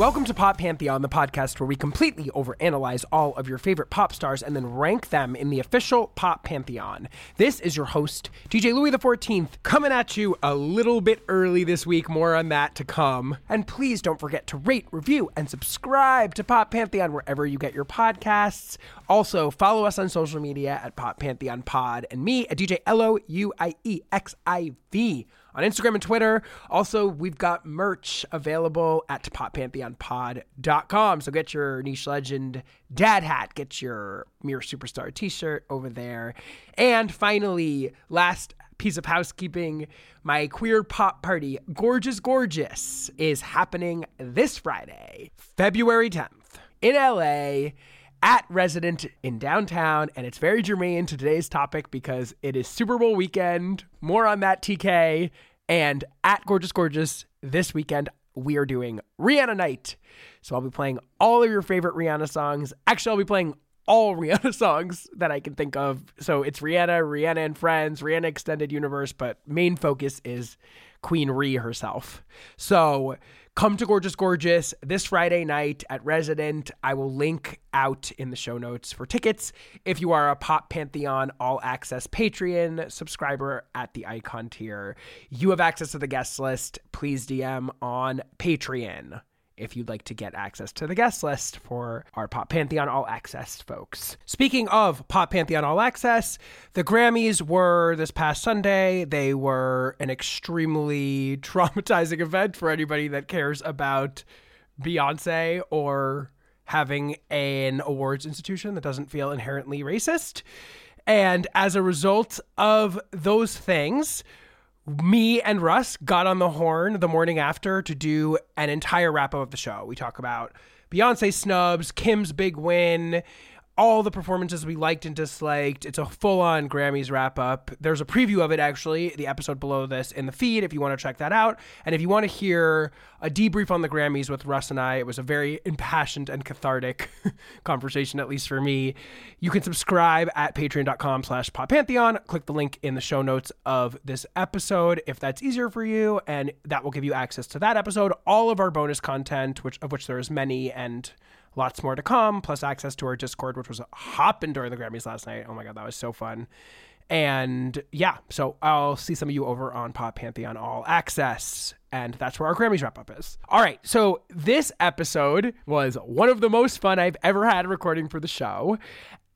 Welcome to Pop Pantheon, the podcast where we completely overanalyze all of your favorite pop stars and then rank them in the official Pop Pantheon. This is your host, DJ Louie XIV, coming at you a little bit early this week. More on that to come. And please don't forget to rate, review, and subscribe to Pop Pantheon wherever you get your podcasts. Also, follow us on social media at Pop Pantheon Pod and me at DJ L O U I E X I V on Instagram and Twitter. Also, we've got merch available at poppantheonpod.com. So get your niche legend dad hat, get your Mirror Superstar t shirt over there. And finally, last piece of housekeeping my queer pop party, Gorgeous Gorgeous, is happening this Friday, February 10th in LA at Resident in downtown, and it's very germane to today's topic because it is Super Bowl weekend. More on that, TK. And at Gorgeous Gorgeous this weekend, we are doing Rihanna Night. So I'll be playing all of your favorite Rihanna songs. Actually, I'll be playing all Rihanna songs that I can think of. So it's Rihanna, Rihanna and Friends, Rihanna Extended Universe, but main focus is Queen Ree herself. So come to Gorgeous Gorgeous this Friday night at Resident. I will link out in the show notes for tickets. If you are a Pop Pantheon All Access Patreon subscriber at the icon tier, you have access to the guest list. Please DM on Patreon if you'd like to get access to the guest list for our Pop Pantheon All Access folks. Speaking of Pop Pantheon All Access, the Grammys were this past Sunday. They were an extremely traumatizing event for anybody that cares about Beyonce or having an awards institution that doesn't feel inherently racist. And as a result of those things, me and Russ got on the horn the morning after to do an entire wrap up of the show. We talk about Beyonce snubs, Kim's big win, all the performances we liked and disliked. It's a full on Grammys wrap up. There's a preview of it, actually, the episode below this in the feed if you want to check that out. And if you want to hear a debrief on the Grammys with Russ and I, it was a very impassioned and cathartic conversation, at least for me. You can subscribe at patreon.com slash poppantheon. Click the link in the show notes of this episode if that's easier for you. And that will give you access to that episode, all of our bonus content, which of which there is many, and lots more to come, plus access to our Discord, which was hopping during the Grammys last night. Oh my God, that was so fun. And yeah, so I'll see some of you over on Pop Pantheon All Access. And that's where our Grammys wrap up is. All right, so this episode was one of the most fun I've ever had recording for the show.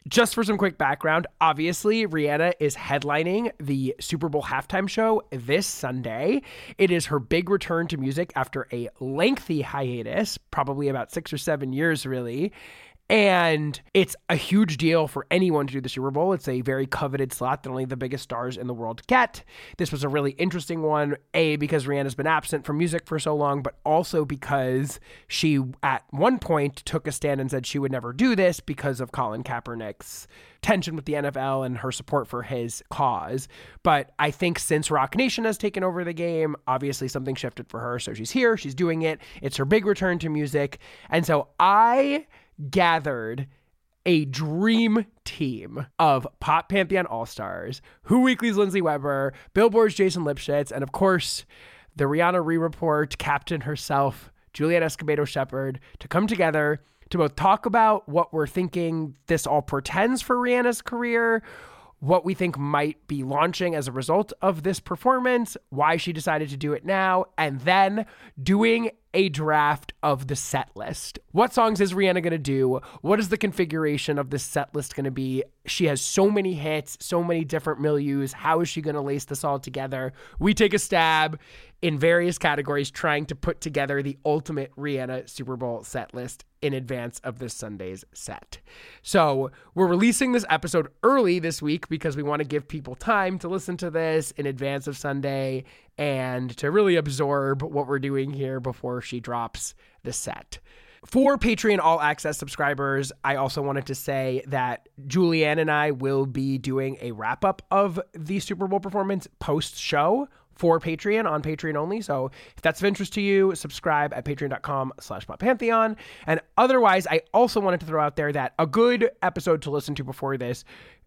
Just for some quick background, obviously, Rihanna is headlining the Super Bowl halftime show this Sunday. It is her big return to music after a lengthy hiatus, probably about six or seven years, really. And it's a huge deal for anyone to do the Super Bowl. It's a very coveted slot that only the biggest stars in the world get. This was a really interesting one, A, because Rihanna's been absent from music for so long, but also because she, at one point, took a stand and said she would never do this because of Colin Kaepernick's tension with the NFL and her support for his cause. But I think since Roc Nation has taken over the game, obviously something shifted for her. So she's here, she's doing it. It's her big return to music. And so I gathered a dream team of Pop Pantheon All Stars, Who Weekly's Lindsey Weber, Billboard's Jason Lipshutz, and of course, the Rihanna Re Report captain herself, Julianne Escobedo Shepherd, to come together to both talk about what we're thinking this all portends for Rihanna's career, what we think might be launching as a result of this performance, why she decided to do it now, and then doing a draft of the set list. What songs is Rihanna going to do? What is the configuration of this set list going to be? She has so many hits, so many different milieus. How is she going to lace this all together? We take a stab in various categories trying to put together the ultimate Rihanna Super Bowl set list in advance of this Sunday's set. So, we're releasing this episode early this week because we want to give people time to listen to this in advance of Sunday and to really absorb what we're doing here before she drops the set. For Patreon All Access subscribers, I also wanted to say that Julianne and I will be doing a wrap up of the Super Bowl performance post show for Patreon on Patreon only. So if that's of interest to you, subscribe at patreon.com slash pantheon. And otherwise, I also wanted to throw out there that a good episode to listen to before this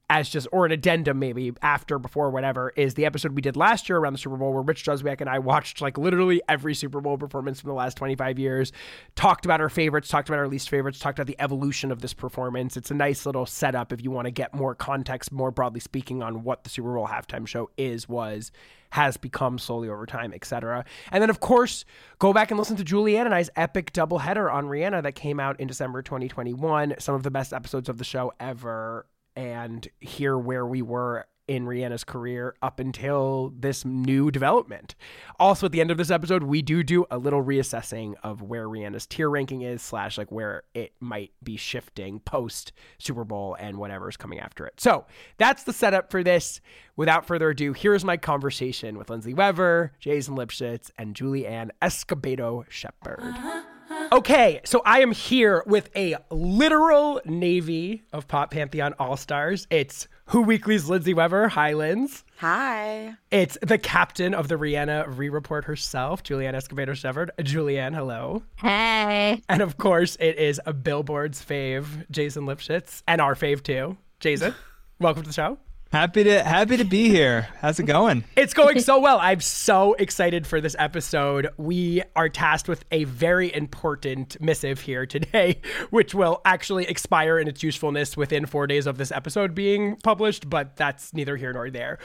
as just or an addendum maybe after, before, whatever, is the episode we did last year around the Super Bowl where Rich Juzwiak and I watched like literally every Super Bowl performance from the last 25 years, talked about our favorites, talked about our least favorites, talked about the evolution of this performance. It's a nice little setup if you want to get more context, more broadly speaking, on what the Super Bowl halftime show is, was, has become slowly over time, etc. And then, of course, go back and listen to Julianne and I's epic doubleheader on Rihanna that came out in December 2021. Some of the best episodes of the show ever and hear where we were in Rihanna's career up until this new development. Also, at the end of this episode, we do do a little reassessing of where Rihanna's tier ranking is, slash, like where it might be shifting post Super Bowl and whatever's coming after it. So that's the setup for this. Without further ado, here's my conversation with Lindsey Weber, Jason Lipshutz, and Julie Julianne Escobedo Shepherd. Uh-huh. Okay, so I am here with a literal navy of Pop Pantheon All Stars. It's Who Weekly's Lindsey Weber. Hi, Linz. Hi. It's the captain of the Rihanna Re Report herself, Julianne Escobedo Shepherd. Julianne, hello. Hey. And of course, it is a Billboard's fave, Jason Lipshutz, and our fave too. Jason, welcome to the show. Happy to happy to be here. How's it going? It's going so well. I'm so excited for this episode. We are tasked with a very important missive here today, which will actually expire in its usefulness within 4 days of this episode being published, but that's neither here nor there.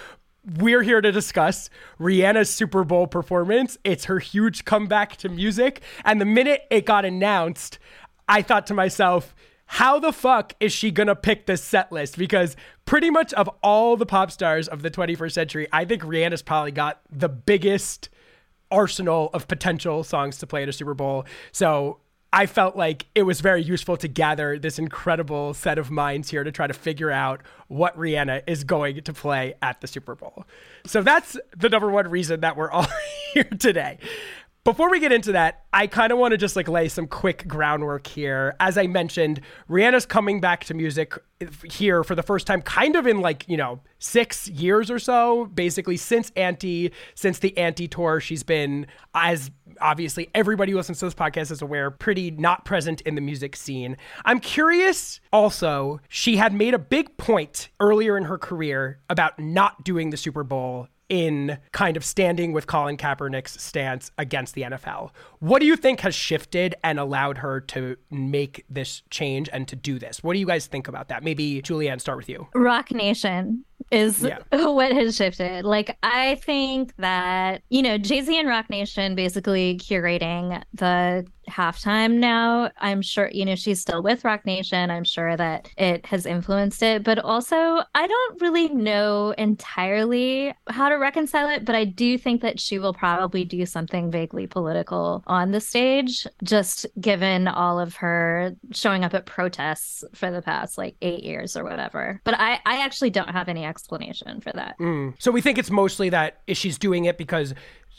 We're here to discuss Rihanna's Super Bowl performance. It's her huge comeback to music, and the minute it got announced, I thought to myself, how the fuck is she gonna pick this set list? Because pretty much of all the pop stars of the 21st century, I think Rihanna's probably got the biggest arsenal of potential songs to play at a Super Bowl. So I felt like it was very useful to gather this incredible set of minds here to try to figure out what Rihanna is going to play at the Super Bowl. So that's the number one reason that we're all here today. Before we get into that, I kind of want to just like lay some quick groundwork here. As I mentioned, Rihanna's coming back to music here for the first time, kind of in like, you know, six years or so, basically since Anti, since the Anti tour. She's been, as obviously everybody who listens to this podcast is aware, pretty not present in the music scene. I'm curious also, she had made a big point earlier in her career about not doing the Super Bowl in kind of standing with Colin Kaepernick's stance against the NFL. What do you think has shifted and allowed her to make this change and to do this? What do you guys think about that? Maybe Julianne, start with you. Roc Nation is yeah. what has shifted. Like, I think that, you know, Jay Z and Roc Nation basically curating the halftime now. I'm sure, you know, she's still with Roc Nation. I'm sure that it has influenced it. But also, I don't really know entirely how to reconcile it. But I do think that she will probably do something vaguely political on the stage, just given all of her showing up at protests for the past like eight years or whatever. But I, I actually don't have any explanation for that. Mm. So we think it's mostly that she's doing it because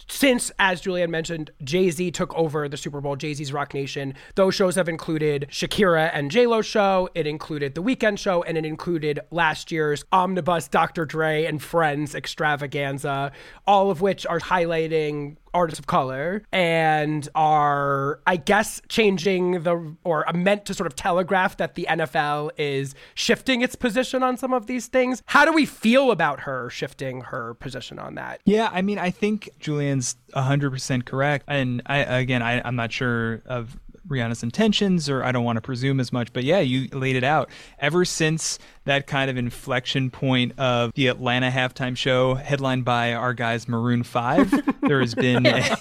since, as Julianne mentioned, Jay Z took over the Super Bowl, Jay Z's Roc Nation, those shows have included Shakira and J Lo show, it included the Weeknd show, and it included last year's Omnibus Dr. Dre and Friends extravaganza, all of which are highlighting artists of color and are, I guess, changing the or meant to sort of telegraph that the NFL is shifting its position on some of these things. How do we feel about her shifting her position on that? Yeah, I mean, I think Julianne's 100% correct. And I, again, I, I'm not sure of Rihanna's intentions, or I don't want to presume as much, but yeah, you laid it out. Ever since that kind of inflection point of the Atlanta halftime show, headlined by our guys Maroon Five, there has been a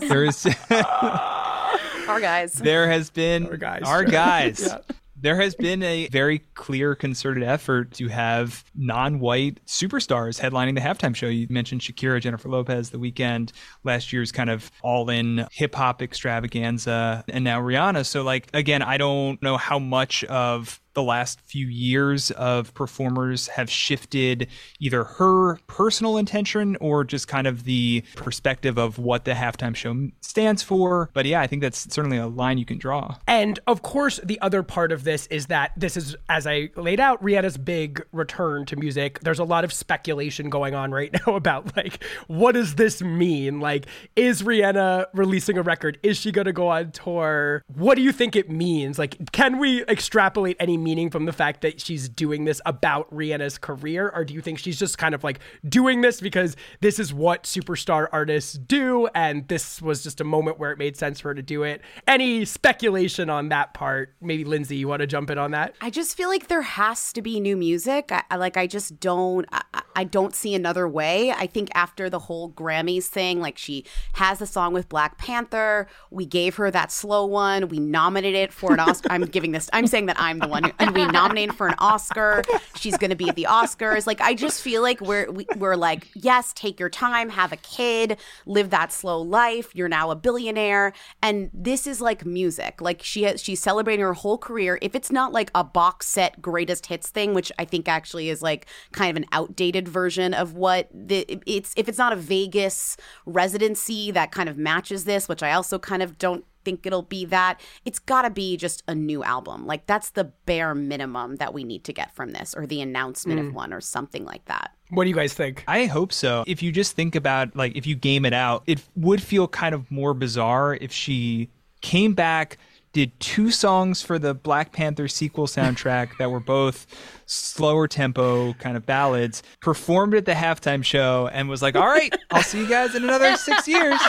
there is our guys. There has been our guys. Our guys. yeah there has been a very clear concerted effort to have non-white superstars headlining the halftime show. You mentioned Shakira, Jennifer Lopez, The Weeknd, last year's kind of all-in hip hop extravaganza, and now Rihanna. So like again, I don't know how much of the last few years of performers have shifted either her personal intention or just kind of the perspective of what the halftime show stands for. But yeah, I think that's certainly a line you can draw. And of course, the other part of this is that this is, as I laid out, Rihanna's big return to music. There's a lot of speculation going on right now about like, what does this mean? Like, is Rihanna releasing a record? Is she going to go on tour? What do you think it means? Like, can we extrapolate any meaning from the fact that she's doing this about Rihanna's career? Or do you think she's just kind of like doing this because this is what superstar artists do and this was just a moment where it made sense for her to do it? Any speculation on that part? Maybe Lindsey, you want to jump in on that? I just feel like there has to be new music. I, like I just don't I, I don't see another way. I think after the whole Grammys thing, like she has a song with Black Panther, we gave her that slow one, we nominated it for an Oscar. I'm giving this I'm saying that I'm the one who, and we nominated for an Oscar. She's going to be at the Oscars. Like I just feel like we're we, are we are like, yes, take your time, have a kid, live that slow life. You're now a billionaire and this is like music. Like she has she's celebrating her whole career. If it's not like a box set greatest hits thing, which I think actually is like kind of an outdated version of what the it's if it's not a Vegas residency that kind of matches this, which I also kind of don't think it'll be that. It's got to be just a new album. Like that's the bare minimum that we need to get from this or the announcement mm. of one or something like that. What do you guys think? I hope so. If you just think about like if you game it out, it would feel kind of more bizarre if she came back did two songs for the Black Panther sequel soundtrack that were both slower tempo kind of ballads, performed at the halftime show, and was like, "All right, I'll see you guys in another six years."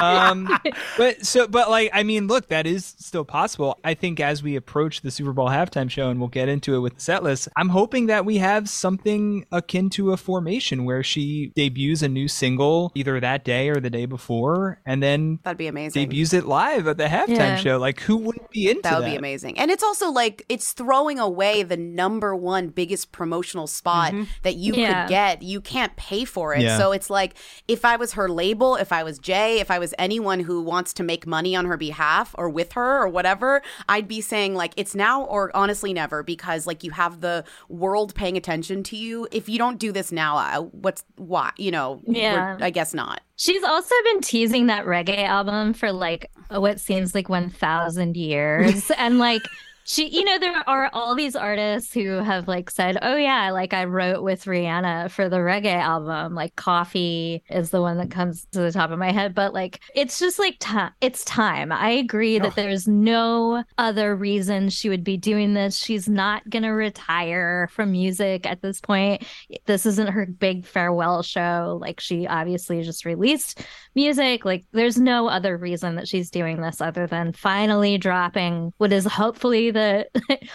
Um, but so, but like, I mean, look, that is still possible. I think as we approach the Super Bowl halftime show, and we'll get into it with the set list, I'm hoping that we have something akin to a formation where she debuts a new single either that day or the day before, and then that'd be amazing. Debuts it live at the halftime yeah. show. Like, who wouldn't be into that? That would be amazing. And it's also like it's throwing away the number one one biggest promotional spot mm-hmm. that you yeah. could get. You can't pay for it. Yeah. So it's like if I was her label, if I was Jay, if I was anyone who wants to make money on her behalf or with her or whatever, I'd be saying like it's now or honestly never because like you have the world paying attention to you. If you don't do this now, what's why? You know, yeah. I guess not. She's also been teasing that reggae album for like oh, what seems like 1000 years. And like she you know there are all these artists who have like said oh yeah like i wrote with rihanna for the reggae album like Koffee is the one that comes to the top of my head. But like it's just like time it's time. I agree that there's no other reason she would be doing this. She's not gonna retire from music at this point. This isn't her big farewell show. Like she obviously just released music. Like there's no other reason that she's doing this other than finally dropping what is hopefully the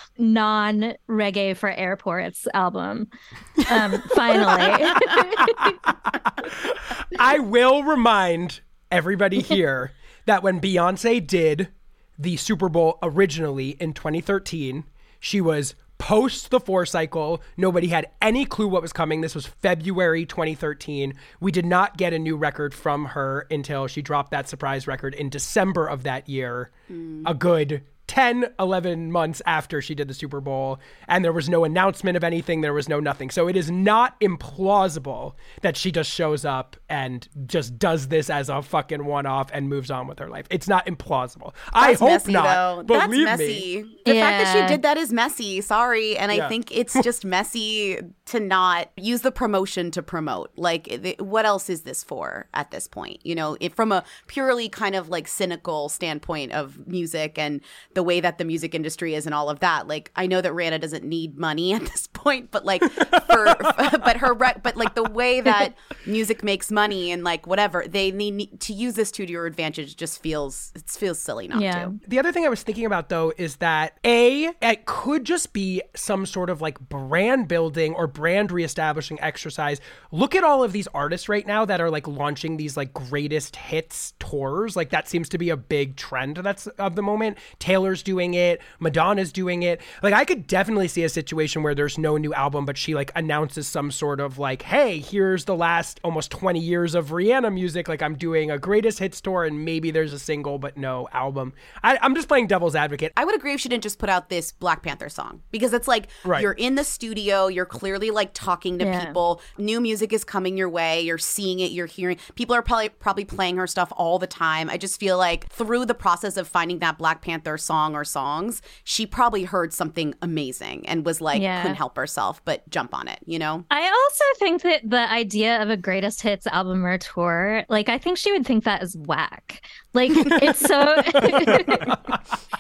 non reggae for airports album. Um, finally. I will remind everybody here that when Beyonce did the Super Bowl originally in 2013, she was post the four cycle. Nobody had any clue what was coming. This was February 2013. We did not get a new record from her until she dropped that surprise record in December of that year. Mm. A good 10, 11 months after she did the Super Bowl, and there was no announcement of anything. There was no nothing. So it is not implausible that she just shows up and just does this as a fucking one off and moves on with her life. It's not implausible. That's I hope messy, not. Though. That's messy. Me. The yeah. fact that she did that is messy. Sorry. And yeah. I think it's just messy to not use the promotion to promote. Like, what else is this for at this point? You know, if from a purely kind of like cynical standpoint of music and the way that the music industry is and all of that. Like I know that Rihanna doesn't need money at this point, but like for but her but like the way that music makes money and like whatever they need to use this to your advantage just feels it feels silly not yeah. to. The other thing I was thinking about though is that a it could just be some sort of like brand building or brand reestablishing exercise. Look at all of these artists right now that are like launching these like greatest hits tours. Like that seems to be a big trend that's of the moment. Taylor Taylor's doing it, Madonna's doing it. Like I could definitely see a situation where there's no new album, but she like announces some sort of like, hey, here's the last almost 20 years of Rihanna music. Like I'm doing a greatest hits tour and maybe there's a single, but no album. I, am just playing devil's advocate. I would agree if she didn't just put out this Black Panther song because it's like right. you're in the studio, you're clearly like talking to yeah. people. New music is coming your way. You're seeing it, you're hearing. People are probably probably playing her stuff all the time. I just feel like through the process of finding that Black Panther song song or songs, she probably heard something amazing and was like, yeah. couldn't help herself but jump on it, you know? I also think that the idea of a greatest hits album or tour, like, I think she would think that is whack. Like it's so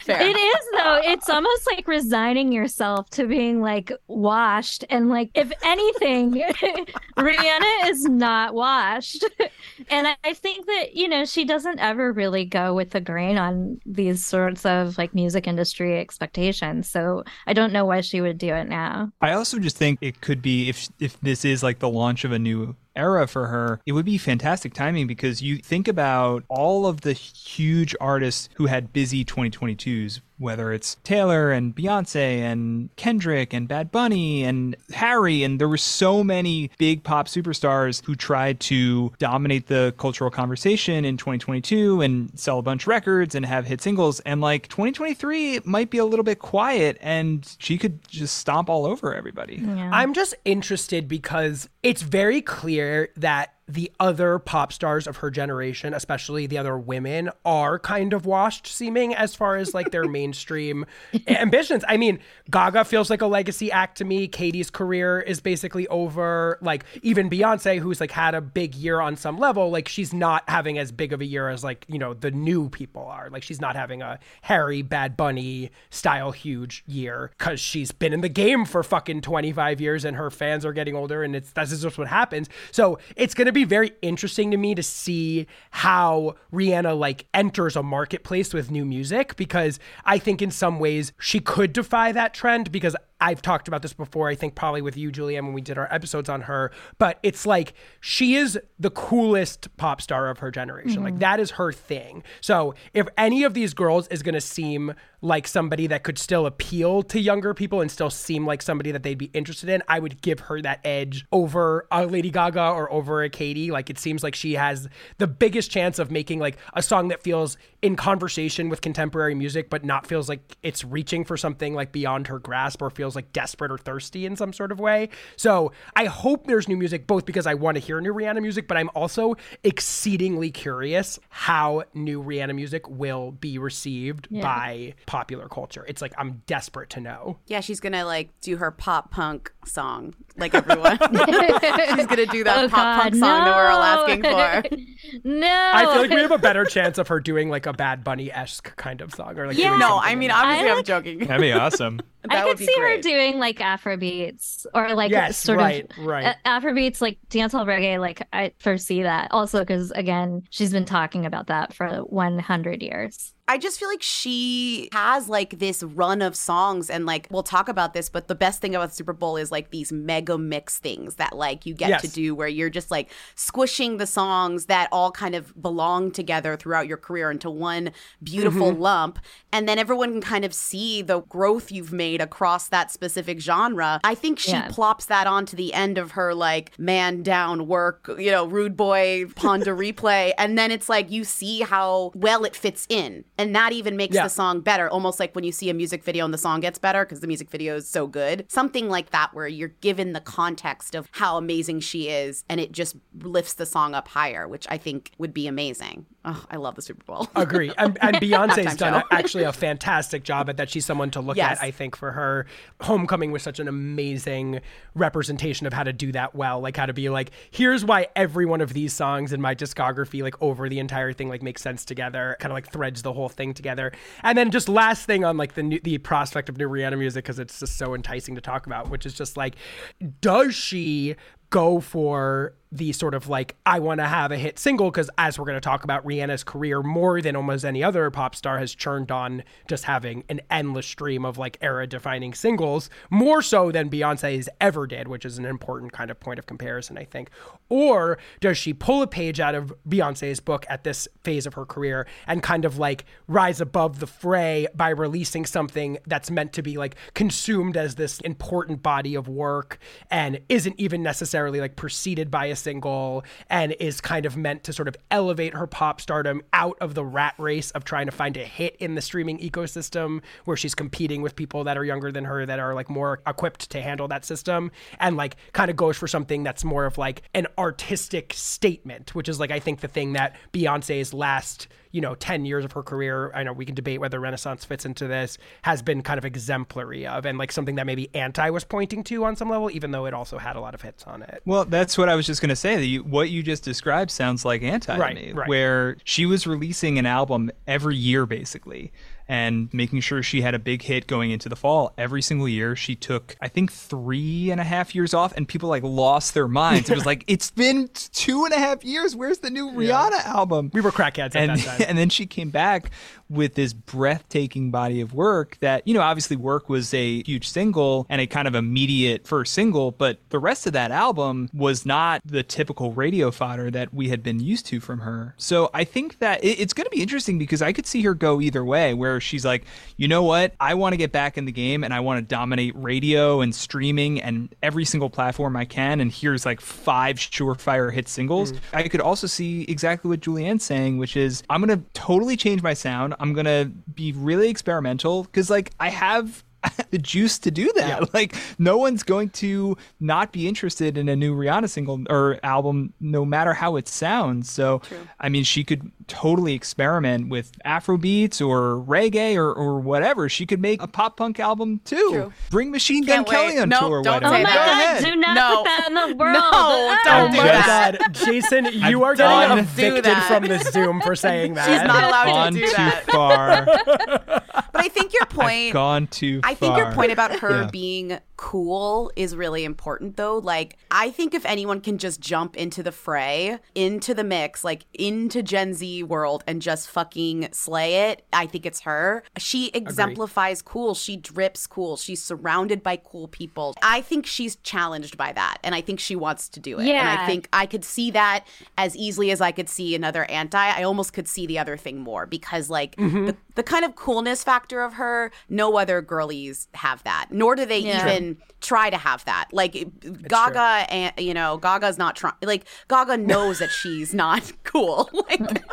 It is though. It's almost like resigning yourself to being like washed and like if anything Rihanna is not washed. and I think that, you know, she doesn't ever really go with the grain on these sorts of like music industry expectations. So I don't know why she would do it now. I also just think it could be if if this is like the launch of a new era for her, it would be fantastic timing because you think about all of the huge artists who had busy 2022s, whether it's Taylor and Beyonce and Kendrick and Bad Bunny and Harry, and there were so many big pop superstars who tried to dominate the cultural conversation in 2022 and sell a bunch of records and have hit singles. And like 2023 might be a little bit quiet and she could just stomp all over everybody. Yeah. I'm just interested because it's very clear that the other pop stars of her generation, especially the other women, are kind of washed seeming as far as like their mainstream ambitions. I mean, Gaga feels like a legacy act to me. Katy's career is basically over. Like even Beyonce, who's like had a big year on some level, like she's not having as big of a year as like, you know, the new people are. Like she's not having a Harry Bad Bunny style huge year because she's been in the game for fucking 25 years and her fans are getting older and it's that's just what happens. So it's gonna be very interesting to me to see how Rihanna like enters a marketplace with new music because I think in some ways she could defy that trend because I've talked about this before, I think probably with you, Julianne, when we did our episodes on her, but it's like she is the coolest pop star of her generation. Mm-hmm. Like that is her thing. So if any of these girls is going to seem like somebody that could still appeal to younger people and still seem like somebody that they'd be interested in, I would give her that edge over a Lady Gaga or over a Katy. Like it seems like she has the biggest chance of making like a song that feels in conversation with contemporary music, but not feels like it's reaching for something like beyond her grasp or feels like desperate or thirsty in some sort of way. So I hope there's new music, both because I want to hear new Rihanna music, but I'm also exceedingly curious how new Rihanna music will be received yeah. by popular culture. It's like I'm desperate to know. Yeah, she's gonna like do her pop punk song like everyone. she's gonna do that oh, pop punk song no. that we're all asking for. no, I feel like we have a better chance of her doing like a Bad Bunny esque kind of song or like. Yeah, no, I mean obviously I am joking. That'd be awesome. I could see great. her doing like Afro beats or like yes, sort right, of right. Uh, Afro beats, like dancehall reggae. Like I foresee that also because again, she's been talking about that for 100 years. I just feel like she has like this run of songs and like we'll talk about this, but the best thing about the Super Bowl is like these mega mix things that like you get yes. to do where you're just like squishing the songs that all kind of belong together throughout your career into one beautiful mm-hmm. lump. And then everyone can kind of see the growth you've made across that specific genre. I think she yeah. plops that onto the end of her like man down work, you know, rude boy Pon de Replay. And then it's like you see how well it fits in and that even makes yeah. the song better almost like when you see a music video and the song gets better because the music video is so good something like that where you're given the context of how amazing she is and it just lifts the song up higher which i think would be amazing oh i love the super bowl. Agree. And, and beyonce's done a, actually a fantastic job at that. She's someone to look yes. at i think for her. Homecoming was such an amazing representation of how to do that well like how to be like here's why every one of these songs in my discography like over the entire thing like makes sense together kind of like threads the whole whole thing together. And then just last thing on like the new, the prospect of new Rihanna music because it's just so enticing to talk about, which is just like, does she go for the sort of like I want to have a hit single because as we're going to talk about Rihanna's career more than almost any other pop star has churned on just having an endless stream of like era defining singles more so than Beyonce's ever did which is an important kind of point of comparison I think. Or does she pull a page out of Beyonce's book at this phase of her career and kind of like rise above the fray by releasing something that's meant to be like consumed as this important body of work and isn't even necessarily like preceded by a single and is kind of meant to sort of elevate her pop stardom out of the rat race of trying to find a hit in the streaming ecosystem where she's competing with people that are younger than her that are like more equipped to handle that system and like kind of goes for something that's more of like an artistic statement, which is like I think the thing that Beyonce's last you know, 10 years of her career, I know we can debate whether Renaissance fits into this, has been kind of exemplary of and like something that maybe Anti was pointing to on some level, even though it also had a lot of hits on it. Well, that's what I was just going to say. You, what you just described sounds like Anti right, to me, right. where she was releasing an album every year, basically and making sure she had a big hit going into the fall every single year. She took, I think, three and a half years off, and people like lost their minds. it was like, it's been two and a half years. Where's the new Rihanna yeah. album? We were crackheads and, at that time. And then she came back with this breathtaking body of work that, you know, obviously Work was a huge single and a kind of immediate first single, but the rest of that album was not the typical radio fodder that we had been used to from her. So I think that it's going to be interesting because I could see her go either way, where she's like, you know what? I want to get back in the game and I want to dominate radio and streaming and every single platform I can. And here's like five surefire hit singles. Mm. I could also see exactly what Julianne's saying, which is I'm going to totally change my sound. I'm going to be really experimental because, like, I have the juice to do that. Yeah. Like no one's going to not be interested in a new Rihanna single or album, no matter how it sounds. So, True. I mean, she could totally experiment with Afro beats or reggae or, or whatever. She could make a pop punk album too. True. Bring Machine Gun Kelly on no, tour. Don't oh my that. god! Do not no. put that in the world. No, don't oh my god, Jason, you are getting evicted from this Zoom for saying that. She's not allowed to do that. too far. but I think your point. I've gone too far. I think your point about her yeah. being cool is really important though. Like I think if anyone can just jump into the fray, into the mix, like into Gen Z world and just fucking slay it, I think it's her. She exemplifies Agreed. cool. She drips cool. She's surrounded by cool people. I think she's challenged by that and I think she wants to do it. Yeah. And I think I could see that as easily as I could see another anti. I almost could see the other thing more because like mm-hmm. the, the kind of coolness factor of her, no other girlies have that. Nor do they yeah. even try to have that. Like it's Gaga, and you know, Gaga's not trying. Like Gaga knows that she's not cool. like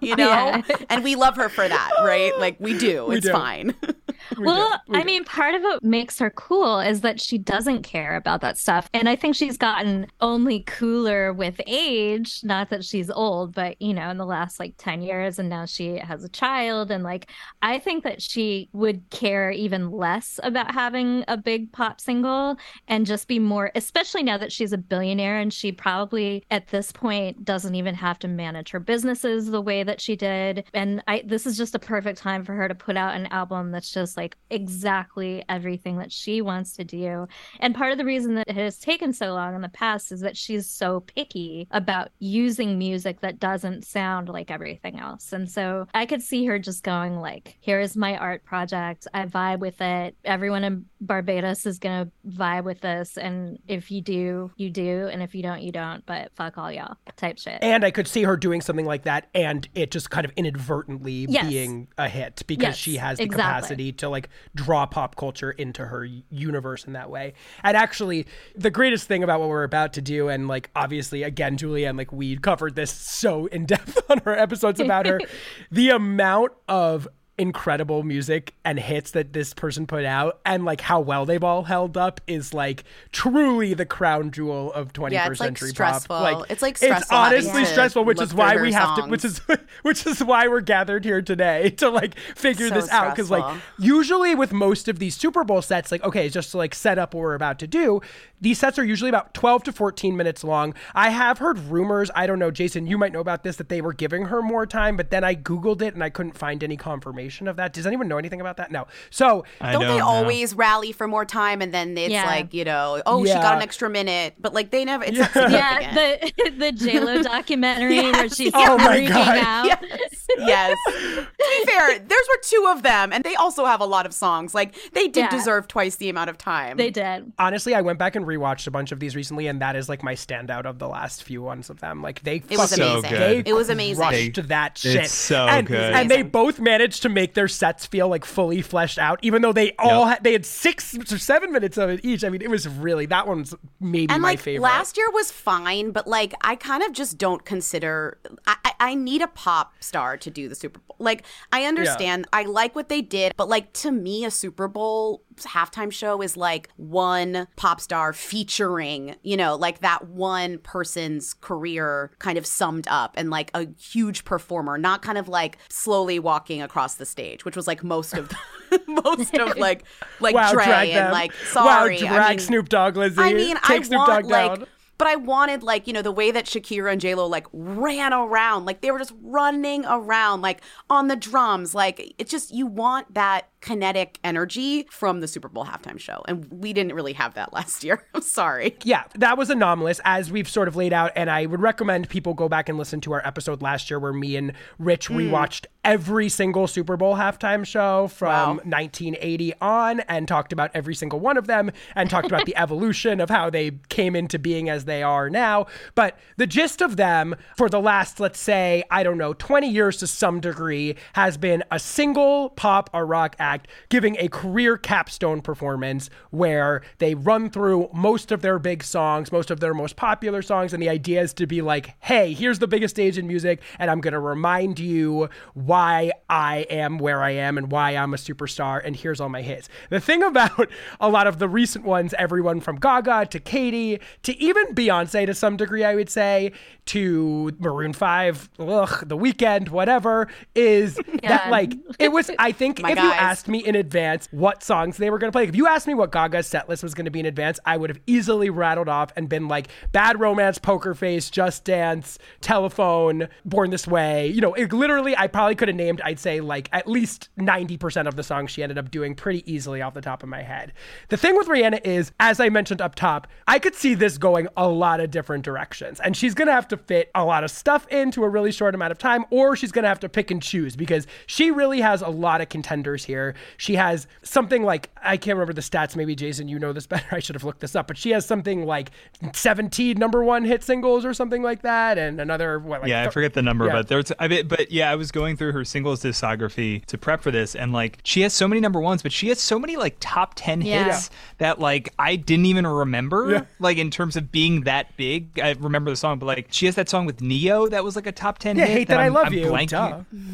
you know, yeah. and we love her for that, right? Like we do. We it's do. fine. well, I mean, part of what makes her cool is that she doesn't care about that stuff. And I think she's gotten only cooler with age. Not that she's old, but, you know, in the last like 10 years, and now she has a child. And like, I think that she would care even less about having a big pop single and just be more, especially now that she's a billionaire and she probably at this point doesn't even have to manage her businesses the way that she did. And I, this is just a perfect time for her to put out an album that's just like exactly everything that she wants to do. And part of the reason that it has taken so long in the past is that she's so picky about using music that doesn't sound like everything else. And so I could see her just going like, here's my art project. I vibe with it. Everyone in Barbados is going to vibe with this. And if you do, you do. And if you don't, you don't. But fuck all y'all type shit. And I could see her doing something like that and it just kind of inadvertently yes. being a hit because yes, she has the exactly. capacity to like draw pop culture into her universe in that way. And actually, the greatest thing about what we're about to do, and like obviously, again, Julianne, like we covered this so in depth on our episodes about her, the amount of incredible music and hits that this person put out and like how well they've all held up is like truly the crown jewel of 21st yeah, it's century like stressful. pop. Like it's like stressful it's honestly stressful, which is why we have songs. to which is which is why we're gathered here today to like figure so this out cuz like usually with most of these Super Bowl sets like okay, just to like set up what we're about to do, these sets are usually about 12 to 14 minutes long. I have heard rumors, I don't know, Jason, you might know about this that they were giving her more time, but then I googled it and I couldn't find any confirmation of that. Does anyone know anything about that? No. So don't, don't, they know. always rally for more time and then it's yeah. like you know, oh, yeah. she got an extra minute, but like they never. It's yeah, yeah the the J Lo documentary yes. where she's oh freaking out. Yes. yes. to be fair, there's were two of them, and they also have a lot of songs. Like they did yeah. deserve twice the amount of time. They did. Honestly, I went back and rewatched a bunch of these recently, and that is like my standout of the last few ones of them. Like they, it was amazing. They it was amazing. Crushed they, that shit. It's so and, good. And they both managed to make their sets feel like fully fleshed out, even though they all yep. had, they had six or seven minutes of it each. I mean, it was really that one's maybe and my like, favorite. Last year was fine, but like I kind of just don't consider. I, I, I need a pop star to do the Super Bowl. Like, I understand. Yeah. I like what they did, but like to me, a Super Bowl halftime show is like one pop star featuring, you know, like that one person's career kind of summed up and like a huge performer, not kind of like slowly walking across the stage, which was like most of the, most of like like wow, Dre and like sorry, wow, drag I mean, Snoop Dogg, Lizzie. I mean, Take I Snoop want Dogg like but I wanted like, you know, the way that Shakira and J-Lo like ran around, like they were just running around, like on the drums. Like it's just you want that kinetic energy from the Super Bowl halftime show. And we didn't really have that last year. I'm sorry. Yeah, that was anomalous as we've sort of laid out. And I would recommend people go back and listen to our episode last year where me and Rich mm. rewatched every single Super Bowl halftime show from wow. 1980 on and talked about every single one of them and talked about the evolution of how they came into being as they are now. But the gist of them for the last, let's say, I don't know, 20 years to some degree has been a single pop or rock act giving a career capstone performance where they run through most of their big songs, most of their most popular songs. And the idea is to be like, hey, here's the biggest stage in music, and I'm going to remind you why I am where I am and why I'm a superstar, and here's all my hits. The thing about a lot of the recent ones, everyone from Gaga to Katy to even Beyonce to some degree, I would say, to Maroon 5, ugh, The Weeknd, whatever, is yeah. that like, it was, I think, if guys. you ask asked me in advance what songs they were going to play. If you asked me what Gaga's set list was going to be in advance, I would have easily rattled off and been like Bad Romance, Poker Face, Just Dance, Telephone, Born This Way. You know, it, literally, I probably could have named, I'd say, like at least 90% of the songs she ended up doing pretty easily off the top of my head. The thing with Rihanna is, as I mentioned up top, I could see this going a lot of different directions. And she's going to have to fit a lot of stuff into a really short amount of time, or she's going to have to pick and choose because she really has a lot of contenders here. She has something like I can't remember the stats. Maybe Jason, you know this better. I should have looked this up, but she has something like 17 number one hit singles or something like that, and another what? Like yeah, th- I forget the number, yeah. but there's I mean, but yeah, I was going through her singles discography to prep for this, and like she has so many number ones, but she has so many like top 10 yeah. hits that like I didn't even remember, yeah. like in terms of being that big. I remember the song, but like she has that song with Ne-Yo that was like a top 10 yeah, hit. Hate that, that I love I'm you.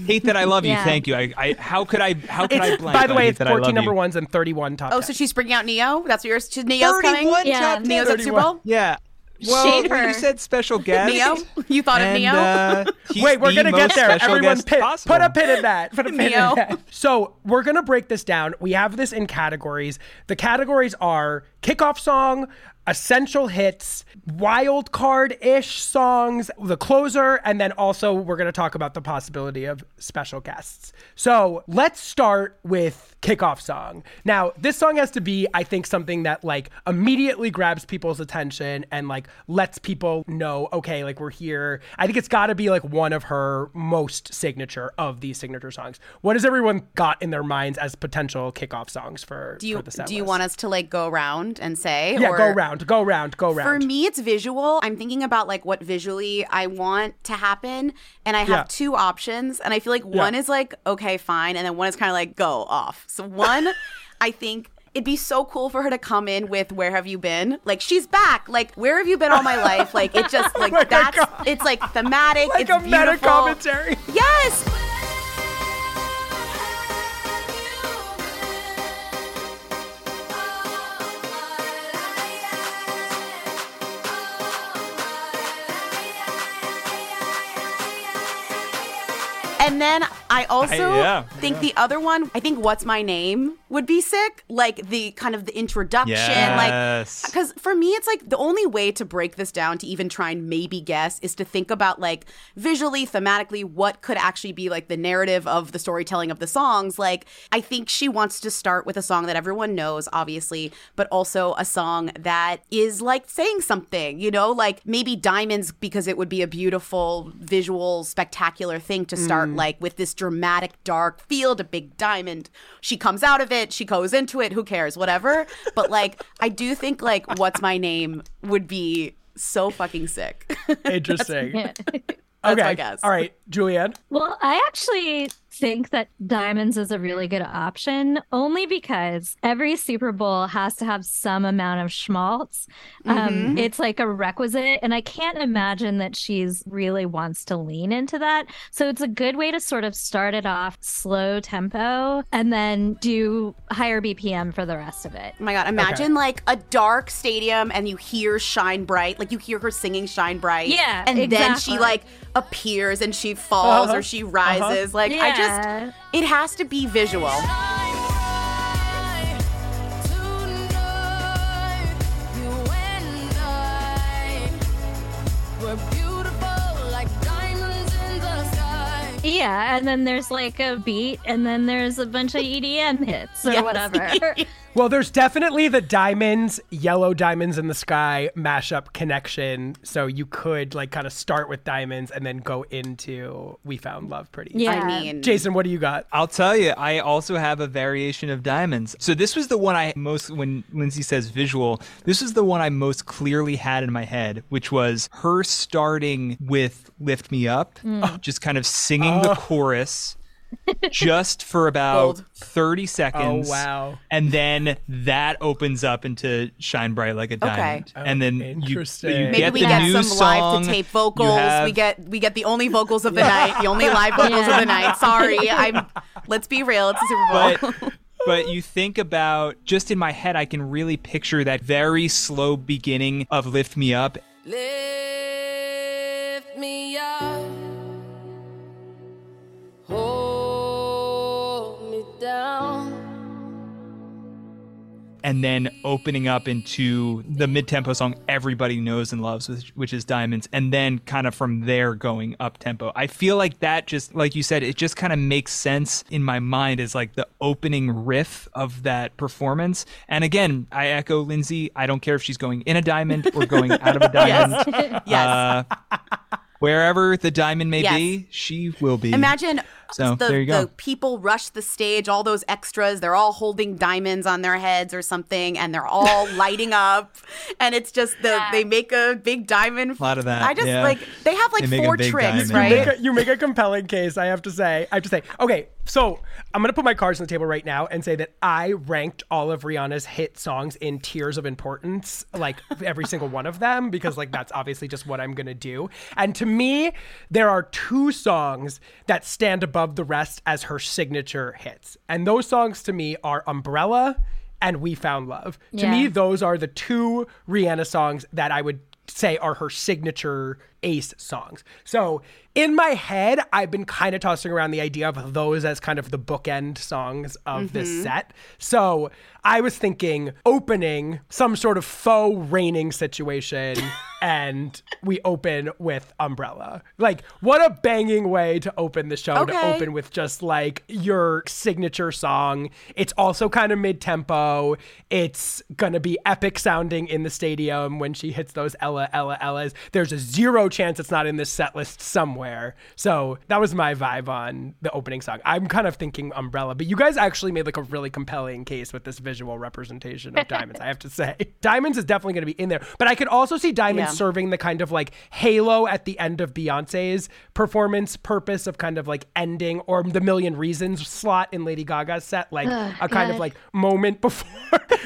Hate that I love you. Thank you. I, I how could I how could I by the way, it's 14 number you. ones and 31 top. Oh, 10. so she's bringing out Ne-Yo. That's what yours. Ne-Yo's coming. Yeah, Ne-Yo's at Super Bowl. Yeah. Well, you said special guest. Ne-Yo? You thought and, of Ne-Yo? Uh, Wait, we're going to get there. Everyone pit, put a pin in that. Put a pin Ne-Yo. in that. So we're going to break this down. We have this in categories. The categories are kickoff song, essential hits, wild card ish songs, the closer, and then also we're going to talk about the possibility of special guests. So let's start with kickoff song. Now, this song has to be, I think, something that like immediately grabs people's attention and like lets people know, okay, like we're here. I think it's got to be like one of her most signature of these signature songs. What has everyone got in their minds as potential kickoff songs for, do you, for the set Do you list? want us to like go around and say? Yeah, or... go around, go around, go around. For me, it's visual. I'm thinking about like what visually I want to happen, and I have yeah. two options, and I feel like one yeah. is like okay, fine, and then one is kind of like go off. One, I think it'd be so cool for her to come in with where have you been? Like she's back. Like where have you been all my life? Like it just like oh that's it's like thematic. like it's a beautiful. meta commentary. Yes And then I also I, yeah, think yeah. the other one, I think What's My Name would be sick. Like the kind of the introduction. Yes. Like, because for me, it's like the only way to break this down to even try and maybe guess is to think about like visually, thematically, what could actually be like the narrative of the storytelling of the songs. Like, I think she wants to start with a song that everyone knows, obviously, but also a song that is like saying something, you know, like maybe Diamonds because it would be a beautiful, visual, spectacular thing to start. Mm like with this dramatic dark field, a big diamond. She comes out of it, she goes into it, who cares, whatever. But like, I do think like What's My Name would be so fucking sick. Interesting. That's okay. my guess. All right, Julianne. Well, I actually think that Diamonds is a really good option only because every Super Bowl has to have some amount of schmaltz. Um, mm-hmm. It's like a requisite. And I can't imagine that she's really wants to lean into that. So it's a good way to sort of start it off slow tempo and then do higher BPM for the rest of it. Oh my God. Imagine okay. like a dark stadium and you hear Shine Bright, like you hear her singing Shine Bright. Yeah. And exactly. then she like appears and she falls uh-huh. or she rises. Uh-huh. Like yeah. I just, it has to be visual. Yeah, and then there's like a beat, and then there's a bunch of EDM hits or yes. whatever. Well, there's definitely the diamonds, yellow diamonds in the sky mashup connection. So you could like kind of start with diamonds and then go into We Found Love pretty. Yeah. I mean, Jason, what do you got? I'll tell you, I also have a variation of diamonds. So this was the one I most, when Lindsay says visual, this is the one I most clearly had in my head, which was her starting with Lift Me Up, mm. just kind of singing oh. the chorus just for about 30 seconds. Oh, wow. And then that opens up into Shine Bright Like a Diamond. Okay. and then you, you Maybe get we the get new some live to tape vocals. Have... We get we get the only vocals of the night, the only live vocals yeah. of the night. Sorry. I'm let's be real, it's a Super Bowl. But, but you think about just in my head I can really picture that very slow beginning of Lift Me Up. Lift me up. Oh. And then opening up into the mid-tempo song everybody knows and loves which, which is diamonds and then kind of from there going up tempo. I feel like that just like you said it just kind of makes sense in my mind as like the opening riff of that performance. And again i echo lindsey. I don't care if she's going in a diamond or going out of a diamond. Yes, yes. Uh, wherever the diamond may yes. be she will be. Imagine so the, there you go. The people rush the stage, all those extras, they're all holding diamonds on their heads or something, and they're all lighting up. And it's just the yeah. they make a big diamond. A lot of that. I just yeah. like they have like they four tricks, diamond. right? You make, a, you make a compelling case. I have to say. I have to say. Okay, so I'm gonna put my cards on the table right now and say that I ranked all of Rihanna's hit songs in tiers of importance, like every single one of them, because like that's obviously just what I'm gonna do. And to me, there are two songs that stand above the rest as her signature hits. And those songs to me are Umbrella and We Found Love. Yeah. To me, those are the two Rihanna songs that I would say are her signature ace songs. So in my head, I've been kind of tossing around the idea of those as kind of the bookend songs of mm-hmm. this set. So I was thinking opening some sort of faux raining situation and we open with Umbrella. Like, what a banging way to open the show okay. to open with just like your signature song. It's also kind of mid tempo. It's gonna be epic sounding in the stadium when she hits those Ella, Ella, Ellas. There's a zero chance it's not in this set list somewhere. So that was my vibe on the opening song. I'm kind of thinking Umbrella, but you guys actually made like a really compelling case with this visual representation of Diamonds, I have to say. Diamonds is definitely gonna be in there, but I could also see Diamonds yeah. serving the kind of like halo at the end of Beyonce's performance purpose of kind of like ending or the Million Reasons slot in Lady Gaga's set, like oh, a kind of like moment before.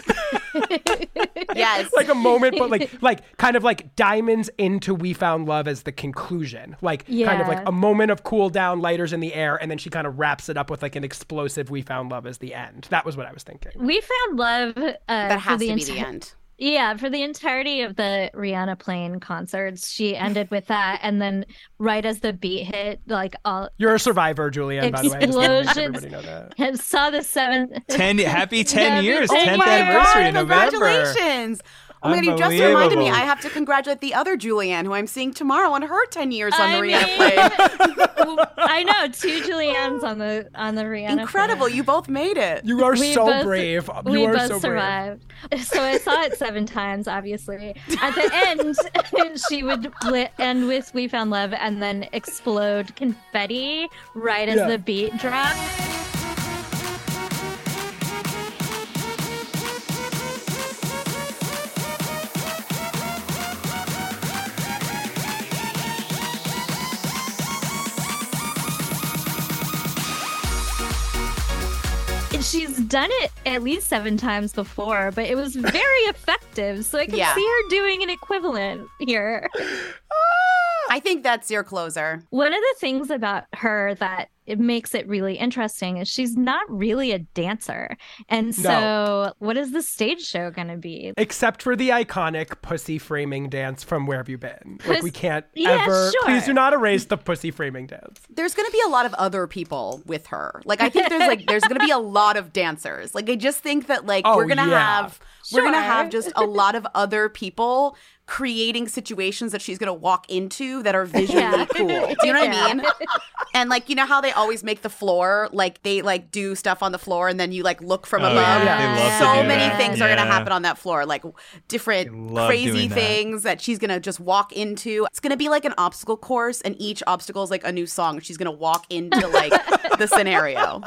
yes. like a moment, but like like kind of like diamonds into We Found Love as the conclusion. Like yeah. kind of like a moment of cool down, lighters in the air, and then she kind of wraps it up with like an explosive We Found Love as the end. That was what I was thinking. We Found Love uh, that has to be the end. Yeah, for the entirety of the Rihanna playing concerts, she ended with that, and then right as the beat hit, like all you're a survivor, Julianne. By the way, explosions. Have saw the seven ten happy ten years, tenth oh anniversary God, in November. Congratulations! Oh my god, you just reminded me. I have to congratulate the other Julianne, who I'm seeing tomorrow on her 10 years on I the mean, Rihanna plane. I know, two Juliannes on the on the Rihanna. Incredible! Plane. You both made it. You are we so both, brave. You we both so survived. Brave. So I saw it seven times. Obviously, at the end, she would end with "We Found Love" and then explode confetti right as yeah. the beat dropped. Done it at least seven times before, but it was very effective. So I can Yeah. see her doing an equivalent here. I think that's your closer. One of the things about her that it makes it really interesting is she's not really a dancer. And so what is the stage show going to be? Except for the iconic pussy framing dance from Where Have You Been? Like, we can't Yeah, ever. sure. Please do not erase the pussy framing dance. There's gonna be a lot of other people with her. Like I think there's like there's gonna be a lot of dancers. Like I just think that like Oh, we're gonna yeah. have we're gonna have just a lot of other people creating situations that she's gonna walk into that are visually Yeah. cool. Do you know what Yeah. I mean? And like you know how they always make the floor like they like do stuff on the floor and then you like look from Oh, above. yeah. They so many that. things are gonna happen on that floor, like different crazy doing that. things that she's gonna just walk into. It's gonna be like an obstacle course, and each obstacle is like a new song. She's gonna walk into like the scenario.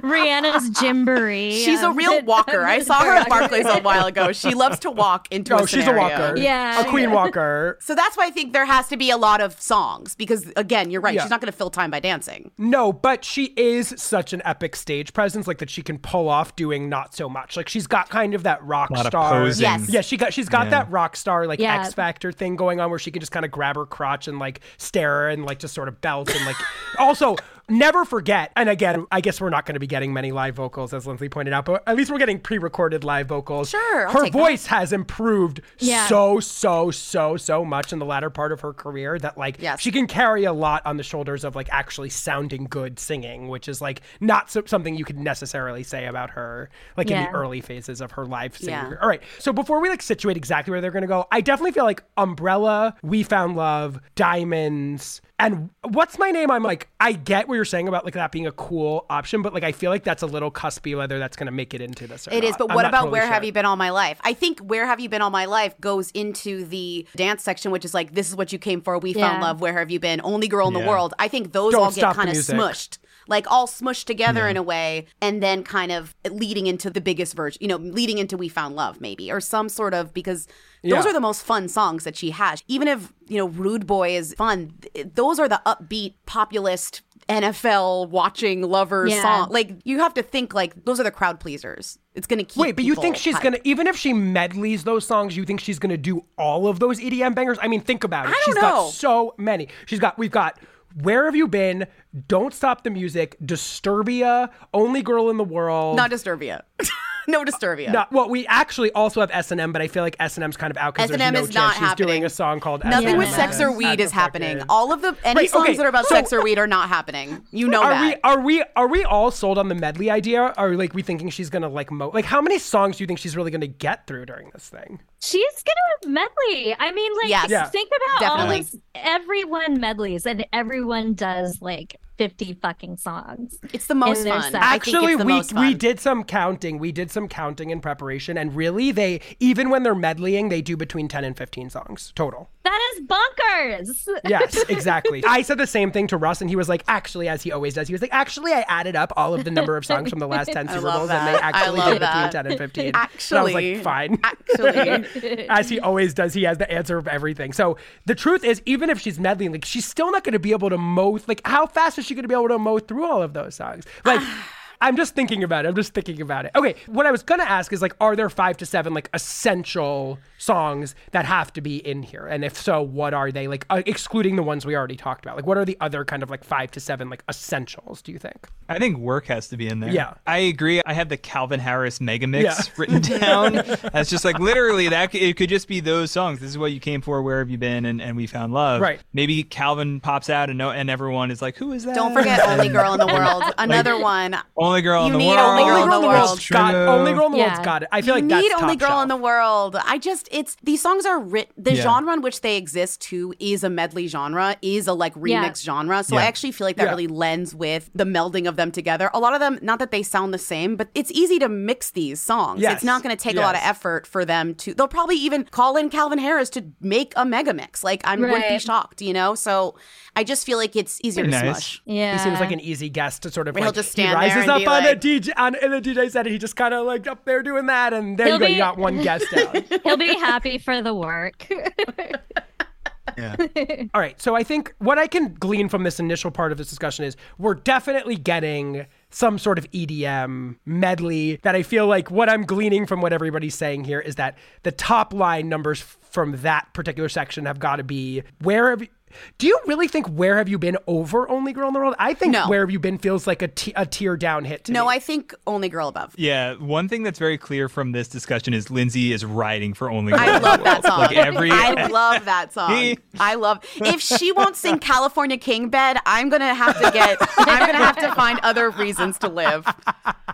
Rihanna's Gymboree. She's a real walker. I saw her at Barclays a while ago. She loves to walk into Oh, a she's a walker. Yeah. A queen walker. So that's why I think there has to be a lot of songs because again, you're right. Yeah. She's not going to fill time by dancing. No, but she is such an epic stage presence, like that she can pull off doing not so much. Like she's got kind of that rock A lot of star. posing. Yes. Yeah, she got she's got Yeah. that rock star like Yeah. X Factor thing going on where she can just kind of grab her crotch and like stare and like just sort of belt and like also never forget. And again, I guess we're not going to be getting many live vocals as Lindsey pointed out, but at least we're getting pre-recorded live vocals. Sure, I'll her take that. voice has improved Yeah. so so so so much in the latter part of her career that like Yes. she can carry a lot on the shoulders of like actually sounding good singing, which is like not so, something you could necessarily say about her like in the early phases of her live singing. Yeah. All right. So before we like situate exactly where they're going to go, I definitely feel like Umbrella, We Found Love, Diamonds, and What's My Name? I'm like, I get what you're saying about like that being a cool option, but like I feel like that's a little cuspy whether that's going to make it into this or It is, not. but I'm what about totally Where sure. Have You Been All My Life? I think Where Have You Been All My Life goes into the dance section, which is like, this is what you came for. We found love. Where have you been? Only girl in the world. I think those Don't all get kind of smushed. Like all smushed together in a way, and then kind of leading into the biggest version, you know, leading into We Found Love, maybe, or some sort of because those Yeah. are the most fun songs that she has. Even if, you know, Rude Boy is fun, th- those are the upbeat, populist, NFL watching lovers Yeah. song. Like, you have to think, like, those are the crowd pleasers. It's going to keep Wait, but you think she's hyped. gonna even if she medleys those songs, you think she's gonna do all of those EDM bangers? I mean, think about it. I don't She's know. got so many. She's got we've got Where Have You Been? Don't Stop the Music, Disturbia, Only Girl in the World. Not Disturbia. no Disturbia. No, well, we actually also have S and M, but I feel like S and M's kind of out because there's S&M no is chance not she's happening. doing a song called Nothing S&M with sex or weed is happening. All of the any Right, songs okay, that are about so- sex or weed are not happening. You know Are that. we are we are we all sold on the medley idea? Are like we thinking she's gonna like mo like how many songs do you think she's really gonna get through during this thing? She's gonna medley. I mean, like, Yes. Yeah. think about all Definitely. this. Everyone medleys, and everyone does like fifty fucking songs. it's the most fun. set. Actually, the we most we did some counting. We did some counting in preparation, and really, they even when they're medleying, they do between ten and fifteen songs total. That is bonkers. Yes, exactly. I said the same thing to Russ, and he was like, "Actually, as he always does, he was like, actually, I added up all of the number of songs from the last ten Super love Bowls, and they actually love did between ten and 15. And I was Actually. like, fine. Actually, as he always does, he has the answer of everything. So the truth is, even if she's medleying, like she's still not going to be able to mow. Like, how fast is she going to be able to mow through all of those songs? Like. I'm just thinking about it. I'm just thinking about it. Okay, what I was gonna ask is like, are there five to seven like essential songs that have to be in here? And if so, what are they? Like, uh, excluding the ones we already talked about. Like, what are the other kind of like five to seven like essentials? Do you think? I think work has to be in there. Yeah. I agree. I have the Calvin Harris mega mix Yeah. written down. That's just like literally that it could just be those songs. This is what you came for, where have you been? And, and we found love. Right. Maybe Calvin pops out and no and everyone is like, Who is that? don't forget "Only Girl in the World." Another one. Only girl in the world. Only Girl in the World. Got only girl in the Yeah. world's got it. I feel you like that's need only top girl in the world. I just it's these songs are writ the Yeah. genre in which they exist too is a medley genre, is a like remix Yeah. genre. So I actually feel like that Yeah. really lends with the melding of them together. A lot of them, not that they sound the same, but it's easy to mix these songs. Yes. It's not going to take a lot of effort for them to. They'll probably even call in Calvin Harris to make a mega mix. Like I wouldn't be shocked, you know. So I just feel like it's easier to Pretty nice. smush. Yeah, He seems like an easy guest to sort of He'll like just he stand there and up be on a like- DJ on in a DJ set and he just kind of like up there doing that and there He'll you go, be- you got one guest out. He'll be happy for the work. Yeah. All right, so I think what I can glean from this initial part of this discussion is we're definitely getting some sort of EDM medley that I feel like what I'm gleaning from what everybody's saying here is that the top line numbers from that particular section have got to be where have you, do you really think Where Have You Been over Only Girl in the World? I think No. Where Have You Been feels like a, t- a tear down hit to No, me. I think only girl above. Yeah, one thing that's very clear from this discussion is Lindsey is riding for only. Girl I in the love that World. song. Like every, I love that song. I love. If she won't sing California King Bed, I'm gonna have to get. I'm gonna have to find other reasons to live.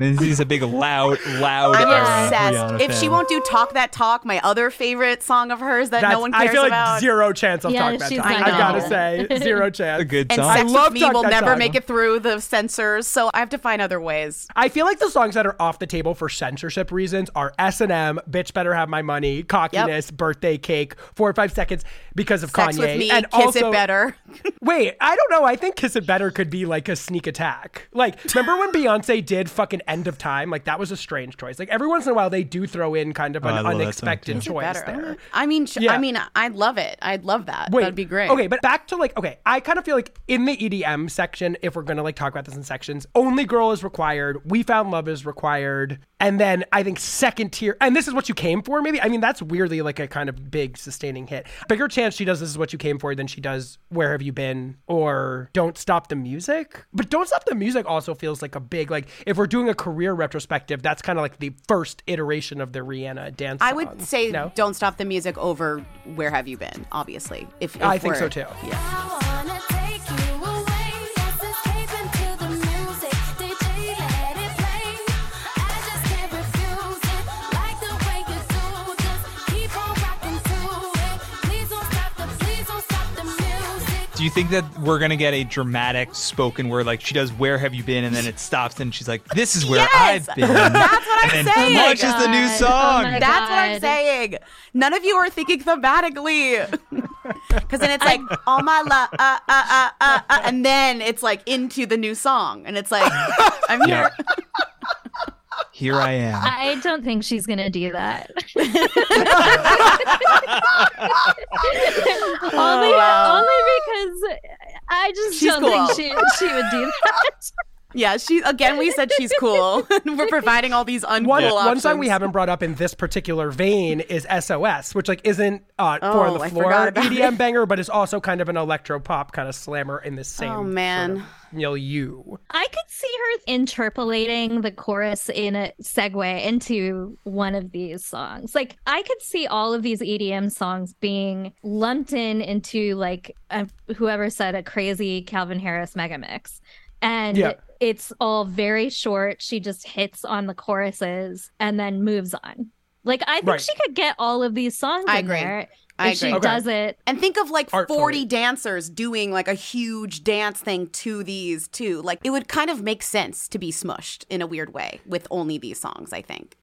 Lindsey's a big loud, loud. I'm obsessed. Rihanna If she won't do Talk That Talk, my other favorite song of hers that That's, no one cares I feel like about. zero chance of Yeah, talking she's about that. not I gotta oh. say, zero chance. a good and song. Sex love with Me will never Talk. make it through the censors, so I have to find other ways. I feel like the songs that are off the table for censorship reasons are S and M, "Bitch Better Have My Money," "Cockiness," "Birthday Cake," four or five seconds because of Sex Kanye. with Me, and Kiss also, It Better. Wait, I don't know. I think "Kiss It Better" could be like a sneak attack. Like, remember when Beyonce did fucking "End of Time"? Like that was a strange choice. Like every once in a while, they do throw in kind of Oh, an love unexpected choice there. I mean, sh- Yeah. I mean, I'd love it. I'd love that. Wait, That'd be great. Okay, but back to like, okay, I kind of feel like in the EDM section, if we're gonna like talk about this in sections, only girl is required. We found love is required, and then I think second tier, and this is what you came for. Maybe I mean that's weirdly like a kind of big sustaining hit. Bigger chance she does this is what you came for than she does where have you been or don't stop the music. But don't stop the music also feels like a big like if we're doing a career retrospective, that's kind of like the first iteration of the Rihanna dance. I would say no. "Don't Stop the Music" over "Where Have You Been." Obviously, if, if I think so too. Yeah. I wanna take you away, just escape into the music. DJ, let it play. I just can't refuse it. Like the way you do, just keep on rocking to it. Please don't stop the, please don't stop the music. Do you think that we're gonna get a dramatic spoken word like she does "Where have you been?" and then it stops and she's like, "This is where Yes! I've been." That's what I'm and then saying. launches the new song. Oh my That's what I'm saying. None of you are thinking thematically. Because then it's like, all my love, uh, uh, uh, uh, uh, and then it's like into the new song. And it's like, I'm here. Here I am. I don't think she's gonna do that. only, wow. only because I just She's don't cool. think she she would do that. Yeah, she, again, we said she's cool. We're providing all these uncool One, options. one song we haven't brought up in this particular vein is SOS, which like isn't uh, four on Oh, the floor forgot about EDM banger, but is also kind of an electro pop kind of slammer in the same. Oh, man. sort of milieu. I could see her interpolating the chorus in a segue into one of these songs. Like I could see all of these EDM songs being lumped in into like a, whoever said a crazy Calvin Harris mega mix. And Yeah. It's all very short. She just hits on the choruses and then moves on. Like I think Right. she could get all of these songs I in agree. there I if she. Okay. does it. And think of like Artfully. 40 dancers doing like a huge dance thing to these too. Like it would kind of make sense to be smushed in a weird way with only these songs, I think.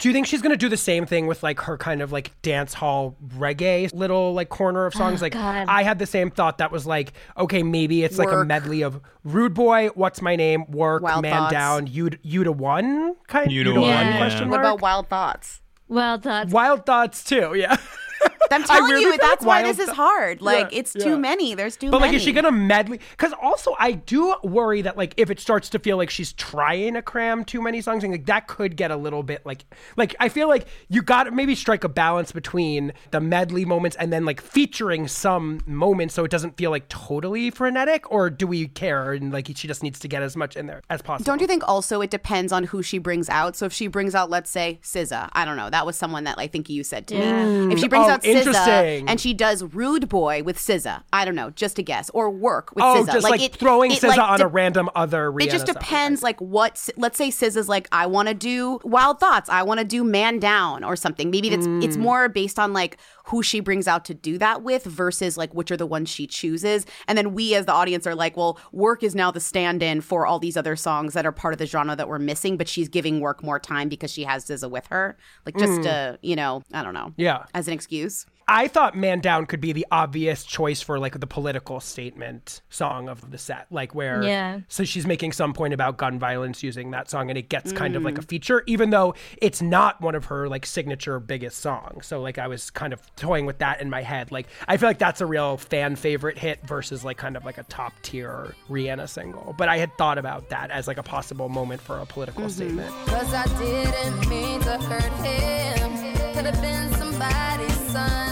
Do you think she's gonna do the same thing with like her kind of like dance hall reggae little like corner of songs? Oh, like God. I had the same thought that was like, okay, maybe it's like a medley of Rude Boy, What's My Name, Work, Wild Man Thoughts. Down, You You Da One kind You to to One, yeah. question What about Wild Thoughts? Well, that's Wild Thoughts too, yeah. I'm telling really you, that's like why this is hard. Like Yeah, it's yeah. too many. There's too But many. But, like, is she gonna medley? Because also, I do worry that like if it starts to feel like she's trying to cram too many songs, and like that could get a little bit like like I feel like you got to maybe strike a balance between the medley moments and then like featuring some moments so it doesn't feel like totally frenetic. Or do we care and like she just needs to get as much in there as possible? Don't you think also it depends on who she brings out? So if she brings out, let's say, SZA, I don't know. That was someone that I think you said to me. If she mm, brings Oh, out SZA interesting. and she does Rude Boy with SZA, I don't know, just a guess, or Work with Oh, SZA. just like, it- throwing it, SZA like, on de- a random other. Rihanna It just song. depends, like what. Let's say SZA's like, I want to do Wild Thoughts, I want to do Man Down or something. Maybe that's it's Mm. more based on like who she brings out to do that with versus like which are the ones she chooses. And then we as the audience are like, well, Work is now the stand-in for all these other songs that are part of the genre that we're missing, but she's giving Work more time because she has SZA with her, like just Mm. to you know, I don't know, Yeah. as an excuse. I thought Man Down could be the obvious choice for like the political statement song of the set. Like where Yeah. so she's making some point about gun violence using that song and it gets kind of like a mm. feature, even though it's not one of her like signature biggest songs. So like I was kind of toying with that in my head. Like I feel like that's a real fan favorite hit versus like kind of like a top tier Rihanna single. But I had thought about that as like a possible moment for a political mm-hmm. statement. Cause I didn't mean to hurt him. Could have been somebody's son.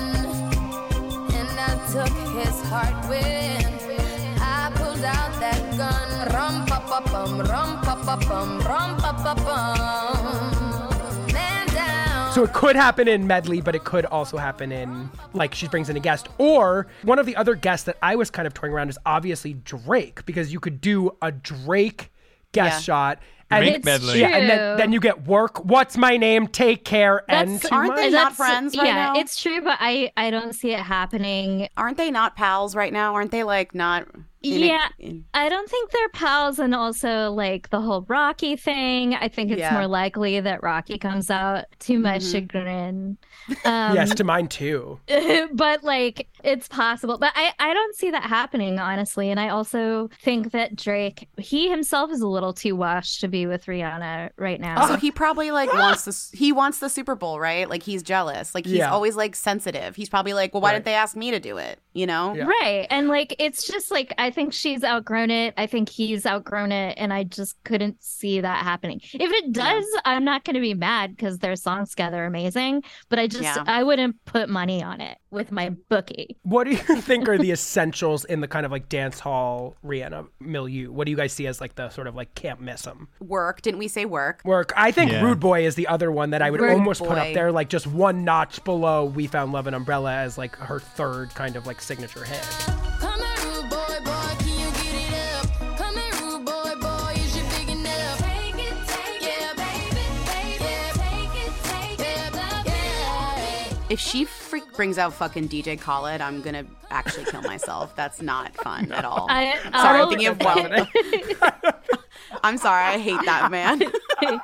And I took his heart when I pulled out that gun. Rum pa pa bum, rum pa pa bum, rum pa pa bum. Man down. So it could happen in medley, but it could also happen in like she brings in a guest. Or one of the other guests that I was kind of toying around is obviously Drake, because you could do a Drake guest Yeah. shot. And, Drake It's medley. yeah, and then, then you get work. What's my name? Take care. and That's- too aren't they not friends right yeah, now? it's true, but I I don't see it happening. Aren't they not pals right now? Aren't they like not? in a- Yeah. in- I don't think they're pals, and also like the whole Rocky thing. I think it's Yeah. more likely that Rocky comes out to much Mm-hmm. chagrin. Um, yes, to mine too. but like it's possible but I, I don't see that happening honestly and i also think that drake he himself is a little too washed to be with rihanna right now So he probably like wants this. He wants the Super Bowl, right? Like he's jealous. Like he's Yeah. always like sensitive. He's probably like, well, why Right. didn't they ask me to do it? You know? Yeah. right and like it's just like i think she's outgrown it i think he's outgrown it and i just couldn't see that happening if it does i'm not going to be mad because their songs together are amazing but i just Yeah. i wouldn't put money on it with my bookie What do you think are the essentials in the kind of like dance hall Rihanna milieu? What do you guys see as like the sort of like can't miss them? Work. Didn't we say work? Work. I think Yeah. Rude Boy is the other one that I would Rude almost put up there, like just one notch below We Found Love and Umbrella as like her third kind of like signature hit. If she freak brings out fucking DJ Khaled, I'm gonna actually kill myself. That's not fun at all. I, sorry, I'll- I'm thinking of. I'm sorry, I hate that man.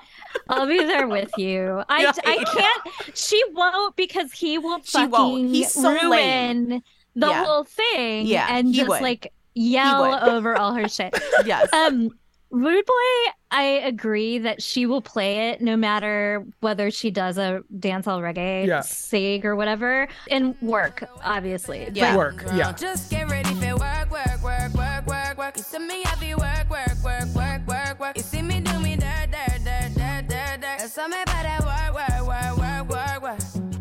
I'll be there with you. I, Yeah. I can't. She won't because he will fucking won't. He's so ruin lame. the Yeah. whole thing. Yeah, and just would. like yell over all her shit. yes. Um, Rude Boy, I agree that she will play it no matter whether she does a dancehall reggae Yeah. sig or whatever, and work obviously. Yeah. But Work. Yeah. Just get ready for work, work, work, work, work, work. You see me happy work, work, work, work, work, work. You see me do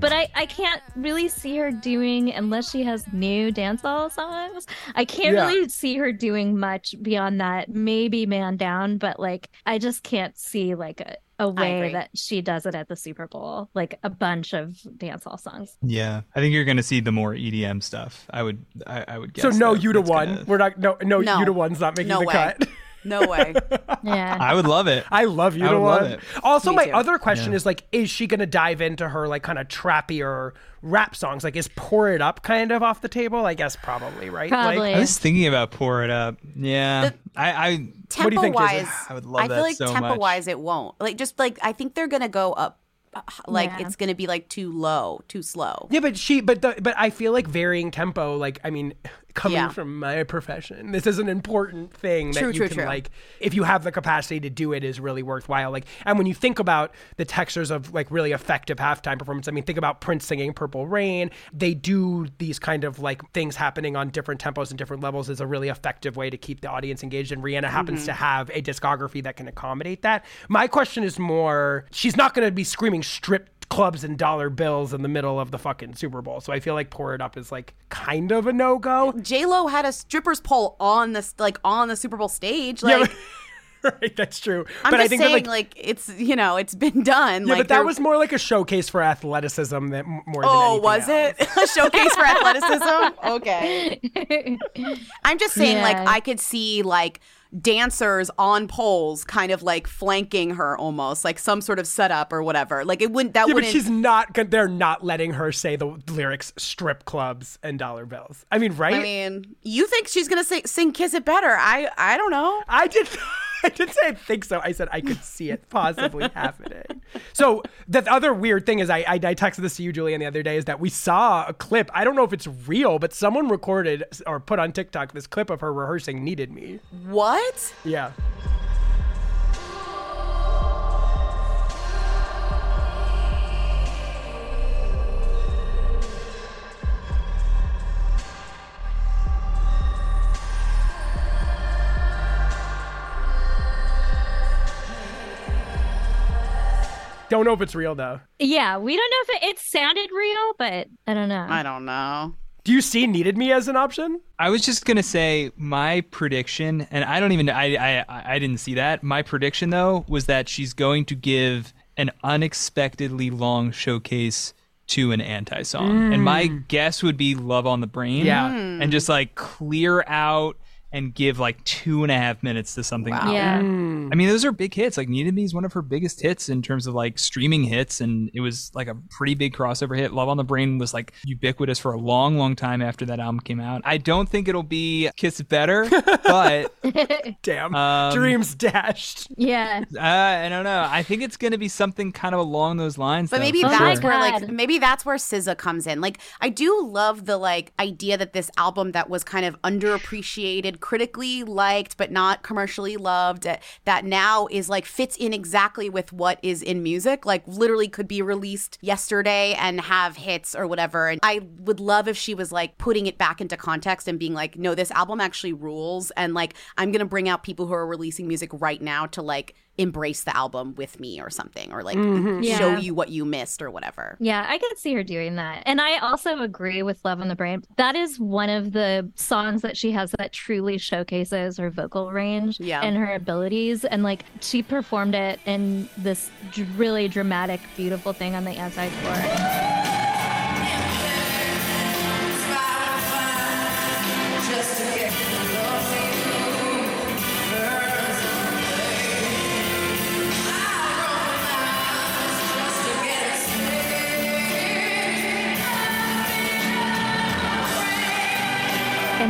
but I, I can't really see her doing unless she has new dancehall songs. I can't Yeah. really see her doing much beyond that. Maybe Man Down, but like I just can't see like a, a way that she does it at the Super Bowl, like a bunch of dancehall songs. Yeah, I think you're going to see the more EDM stuff. I would, I, I would guess. So no that you da one. gonna- We're not no no, No. you da one's not making No the way. cut. no way. Yeah. I would love it. I love you I to would love one. it. Also, Me my too. other question Yeah. is like, is she gonna dive into her like kind of trappier rap songs? Like, is "Pour It Up" kind of off the table? I guess probably, right? Probably. I was thinking about pour it up. Yeah, I, I, What do you Tempo think, Jason? wise, I would love I feel that like so tempo much. wise, it won't. Like just like I think they're gonna go up. uh, Like Yeah. it's gonna be like too low, too slow. Yeah, but she, but the, but I feel like varying tempo. Like, I mean, coming Yeah. from my profession, this is an important thing that you true, can true. like, if you have the capacity to do it, is really worthwhile. Like, and when you think about the textures of like really effective halftime performance, I mean, think about Prince singing "Purple Rain." They do these kind of like things happening on different tempos and different levels is a really effective way to keep the audience engaged. And Rihanna happens Mm-hmm. to have a discography that can accommodate that. My question is more: she's not going to be screaming strip clubs and dollar bills in the middle of the fucking Super Bowl. So I feel like Pour It Up is like kind of a no go. J Lo had a strippers pole on this like on the Super Bowl stage. Like right, that's true. I'm but just I think saying, that, like, it's you know it's been done. yeah, like but that was more like a showcase for athleticism that more than Oh, was else. it a showcase for athleticism? Okay. I'm just saying, like, I could see like dancers on poles, kind of like flanking her, almost like some sort of setup or whatever. Like it wouldn't. That Yeah, but wouldn't. she's not. They're not letting her say the lyrics "strip clubs" and dollar bills. I mean, right? I mean, you think she's gonna sing, sing "Kiss It Better"? I I don't know. I did. I didn't say I think so. I said I could see it possibly happening. So the other weird thing is I, I I texted this to you, Julianne, the other day is that we saw a clip. I don't know if it's real, but someone recorded or put on TikTok this clip of her rehearsing "Needed Me." What? Yeah. Don't know if it's real though. Yeah, we don't know if it, it sounded real, but I don't know. I don't know. Do you see "Needed Me" as an option? I was just gonna say my prediction, and I don't even I I I didn't see that. My prediction though was that she's going to give an unexpectedly long showcase to an anti song, and my mm. guess would be "Love on the Brain." Yeah. Mm. and just like clear out and give like two and a half minutes to something. Wow. yeah. I mean, those are big hits. Like "Needed Me" is one of her biggest hits in terms of like streaming hits, and it was like a pretty big crossover hit. "Love on the Brain" was like ubiquitous for a long, long time after that album came out. I don't think it'll be "Kiss Better," but Damn. Um, Dreams dashed. Yeah. uh, I don't know. I think it's going to be something kind of along those lines. But though, maybe that's sure. where like maybe that's where SZA comes in. Like I do love the like idea that this album that was kind of underappreciated, critically liked but not commercially loved, uh, that now is like fits in exactly with what is in music. Like literally could be released yesterday and have hits or whatever. And I would love if she was like putting it back into context and being like, no, this album actually rules, and like I'm gonna bring out people who are releasing music right now to like embrace the album with me or something or like mm-hmm. show Yeah. you what you missed or whatever. Yeah, I could see her doing that. And I also agree with Love on the Brain. That is one of the songs that she has that truly showcases her vocal range Yeah. and her abilities. And like she performed it in this really dramatic, beautiful thing on the anti tour.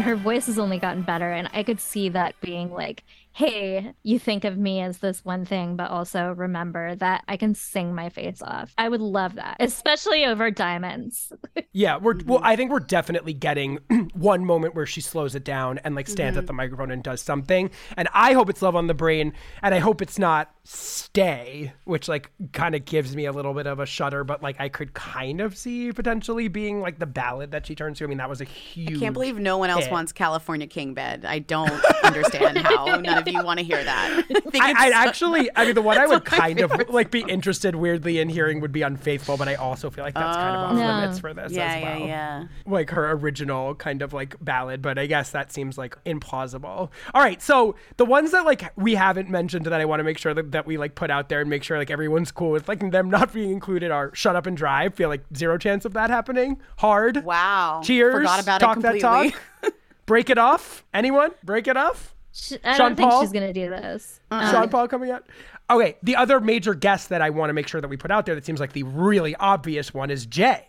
Her voice has only gotten better. And I could see that being like, hey, you think of me as this one thing, but also remember that I can sing my face off. I would love that, especially over diamonds. Yeah, we're well. Mm-hmm. I think we're definitely getting one moment where she slows it down and like stands Mm-hmm. at the microphone and does something. And I hope it's love on the brain, and I hope it's not stay, which like kind of gives me a little bit of a shudder. But like I could kind of see potentially being like the ballad that she turns to. I mean, that was a huge. I can't believe no one else hit. wants California King Bed. I don't understand how none of you want to hear that. I think I, I so- actually, I mean, the one I would kind of like be interested weirdly in hearing would be unfaithful, but I also feel like that's kind of off Yeah. Oh. limits for this yeah, as well. yeah, yeah. like her original kind of like ballad, but I guess that seems like implausible. All right, so the ones that like we haven't mentioned that I want to make sure that, that we like put out there and make sure like everyone's cool with like them not being included are "Shut Up and Drive." Feel like zero chance of that happening. Hard. Wow. Cheers. Forgot about talk it that completely. talk. Break it off. Anyone? Break it off. Sh- I Sean don't think Paul? she's going to do this. Um, Sean Paul coming out. Okay, the other major guest that I want to make sure that we put out there that seems like the really obvious one is Jay.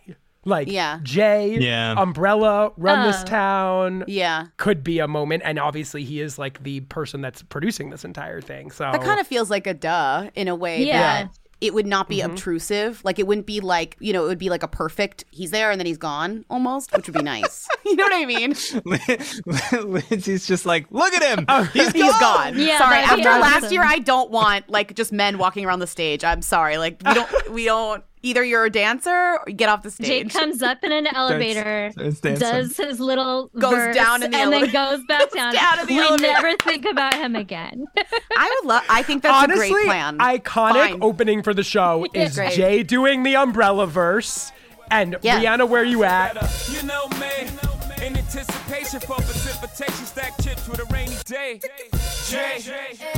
Like Yeah. Jay, Yeah. Umbrella, Run This Oh. Town. Yeah. Could be a moment, and obviously he is like the person that's producing this entire thing. So That kind of feels like a duh in a way Yeah. that it would not be Mm-hmm. obtrusive. Like it wouldn't be like, you know, it would be like a perfect he's there and then he's gone almost, which would be nice. you know what I mean? Lindsey's just like, look at him. He's He's gone. Yeah, sorry. After last awesome. year, I don't want like just men walking around the stage. I'm sorry. Like we don't. We don't. Either you're a dancer or get off the Jake stage. comes up in an elevator, starts dancing. does his little Goes verse, down in the and elevator. then goes back down. down in the we elevator. never think about him again. I would love. I think that's honestly, a great plan. iconic Fine. opening for the show is Great. Jay doing the Umbrella verse and Yeah. Rihanna, where you at? You know me. In anticipation for precipitation, stack chips with a rainy day. Jay,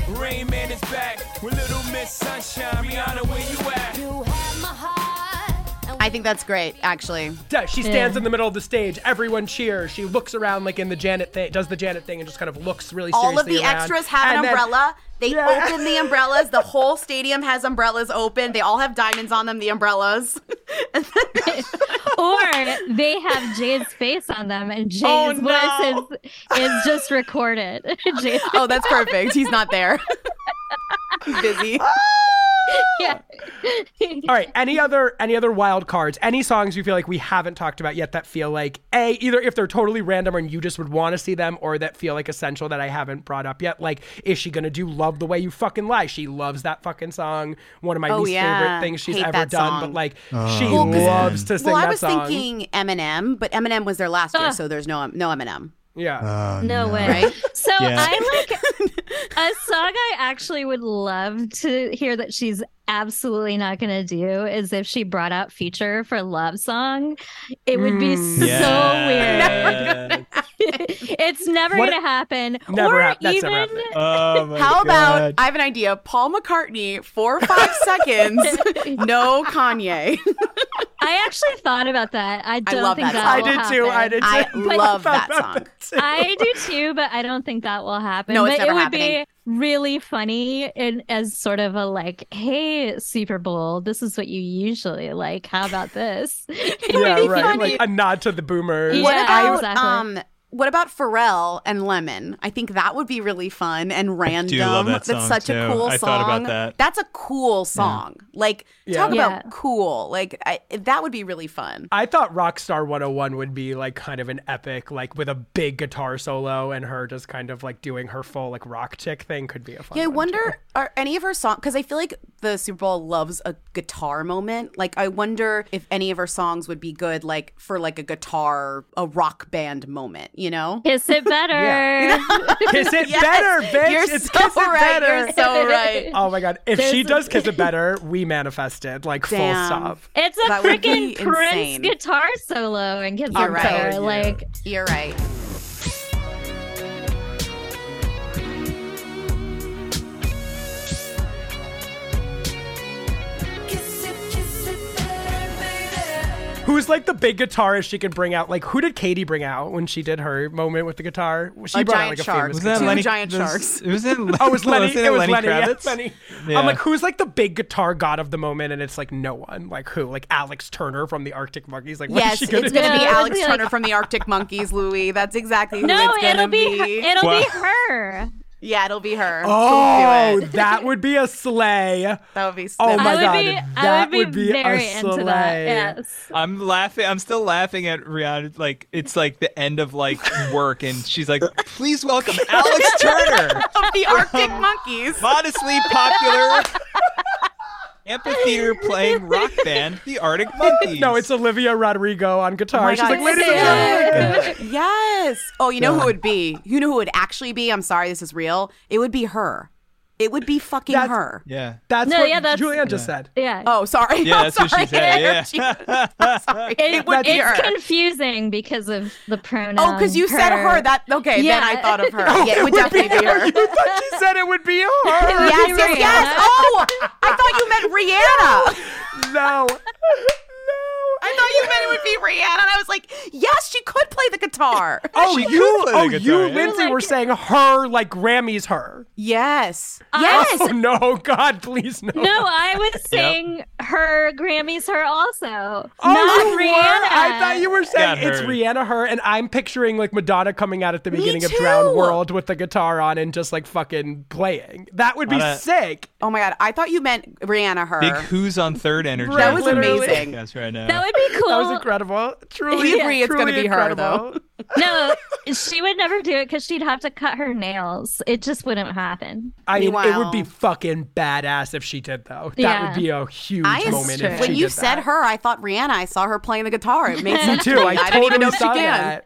Rain Man is back with Little Miss Sunshine. Rihanna, where you at? You have my heart. And I think that's great. Actually, Yeah, She stands in the middle of the stage. Everyone cheers. She looks around like in the Janet thing, does the Janet thing, and just kind of looks really all seriously of the around. extras have And an then- umbrella. They Yeah. open the umbrellas. The whole stadium has umbrellas open. They all have diamonds on them. The umbrellas. or they have Jay's face on them, and oh, Jay's Oh, no. voice is, is just recorded. Jay's oh, that's perfect. He's not there. He's busy. Ah! yeah. All right. Any other any other wild cards? Any songs you feel like we haven't talked about yet that feel like a either if they're totally random and you just would want to see them, or that feel like essential that I haven't brought up yet? Like, is she gonna do "Love the Way You Fucking Lie"? She loves that fucking song. One of my Oh, least yeah. favorite things she's Hate ever done. song. But like, Oh, she Well, 'cause- loves to sing Well, I was song. thinking Eminem, but Eminem was there last year, Ugh. so there's no no Eminem, yeah. Oh, No way. right? So Yeah. I like a song I actually would love to hear that she's absolutely not going to do is if she brought out Future for love song. It would be Mm. so Yeah. weird. it's never What- going to happen. Never or hap- that's even never happening. Oh my How about I have an idea? Paul McCartney, four or five seconds, no Kanye. I actually thought about that. I don't love think that that, song. I will did too. I did too. I love that song. too. I do too, but I don't think that will happen. No, it's but never it would happening. Be really funny and as sort of a like, hey, Super Bowl, this is what you usually like. How about this? Yeah, be right. funny. Like a nod to the boomers. Yeah, What about exactly. um? What about Pharrell and Lemon? I think that would be really fun and random. love that That's such too. a cool I song. thought about that. That's a cool song. Like Yeah. talk Yeah. about cool. Like I, that would be really fun. I thought Rockstar 101 would be like kind of an epic, like with a big guitar solo and her just kind of like doing her full like rock chick thing could be a fun Yeah, I one, wonder too. Are any of her songs because I feel like the Super Bowl loves a guitar moment. Like I wonder if any of her songs would be good like for like a guitar a rock band moment, you know? Kiss it better. Kiss it Yes, better, bitch. You're it's so kiss it right. better. You're so right. Oh my god. If she There's- does kiss it better, we manifest it. Like full stop. It's a That would be freaking Prince insane. guitar solo and Kiss You're it right. better. Like, You're right. Baby. Who's like the big guitarist she could bring out? Like who did Katy bring out when she did her moment with the guitar? She A brought out like a shark. famous Was that Two Lenny? giant was- sharks. It was it? Oh, it was Lenny. wasn't It was Lenny Lenny. Yeah, Kravitz? Lenny. Yeah. I'm like, who's like the big guitar god of the moment? And it's like no one. Like who? Like Alex Turner from the Arctic Monkeys. Like what is Yes, she it's gonna gonna do? be Yeah, Alex be like- Turner from the Arctic Monkeys, Louie. That's exactly who no, it's gonna it'll be, her, it'll Wow. be her. Yeah, it'll be her. Oh, She'll do oh, it. that would be a slay. That would be. Oh my God, be, that would be, would be a very into that. slay. Yes. I'm laughing. I'm still laughing at Rihanna. Like it's like the end of like work, and she's like, "Please welcome Alex Turner, of the Arctic Monkeys. modestly popular amphitheater playing rock band, the Arctic Monkeys." No, it's Olivia Rodrigo on guitar. Oh She's God, like, ladies and gentlemen. Yes. Oh, you know who it would be? You know who it would actually be? I'm sorry, this is real. It would be her. It would be fucking That's- her. yeah. That's No, what yeah, that's- Julianne just said. Yeah. Oh, sorry. Yeah, I'm that's what she said, yeah. I'm sorry. It, It would be it's her. confusing because of the pronoun. Oh, because you said her. That okay? Yeah. Then I thought of her. Oh, yeah, it would definitely be her. You thought she said it would be her. Yes, yes, yes. Oh, I thought you meant Rihanna. No. No. I thought you meant it would be Rihanna, and I was like, yes, she could play the guitar. Oh, you, could play oh, guitar, you, yeah. Lindsey, Like- were saying her like Grammys her. Yes, oh, yes. Oh no, God, please no. No, I was saying her Grammys her also. Oh, not you were? Rihanna. I thought you were saying it's. Rihanna her, and I'm picturing like Madonna coming out at the beginning of. Drowned World with the guitar on and just like fucking playing. That would be Wanna- sick. Oh my god, I thought you meant Rihanna. Her. Big Who's on Third Energy. That was amazing. Yes, right now. That would be cool. That was incredible. Truly, You agree it's gonna be her, incredible. No, she would never do it because she'd have to cut her nails. It just wouldn't happen. I mean, it would be fucking badass if she did, though. That Yeah. would be a huge I moment if when she you did said that. her, I thought Rihanna. I saw her playing the guitar. It made sense Me too. me. I, didn't totally even know saw she can. that.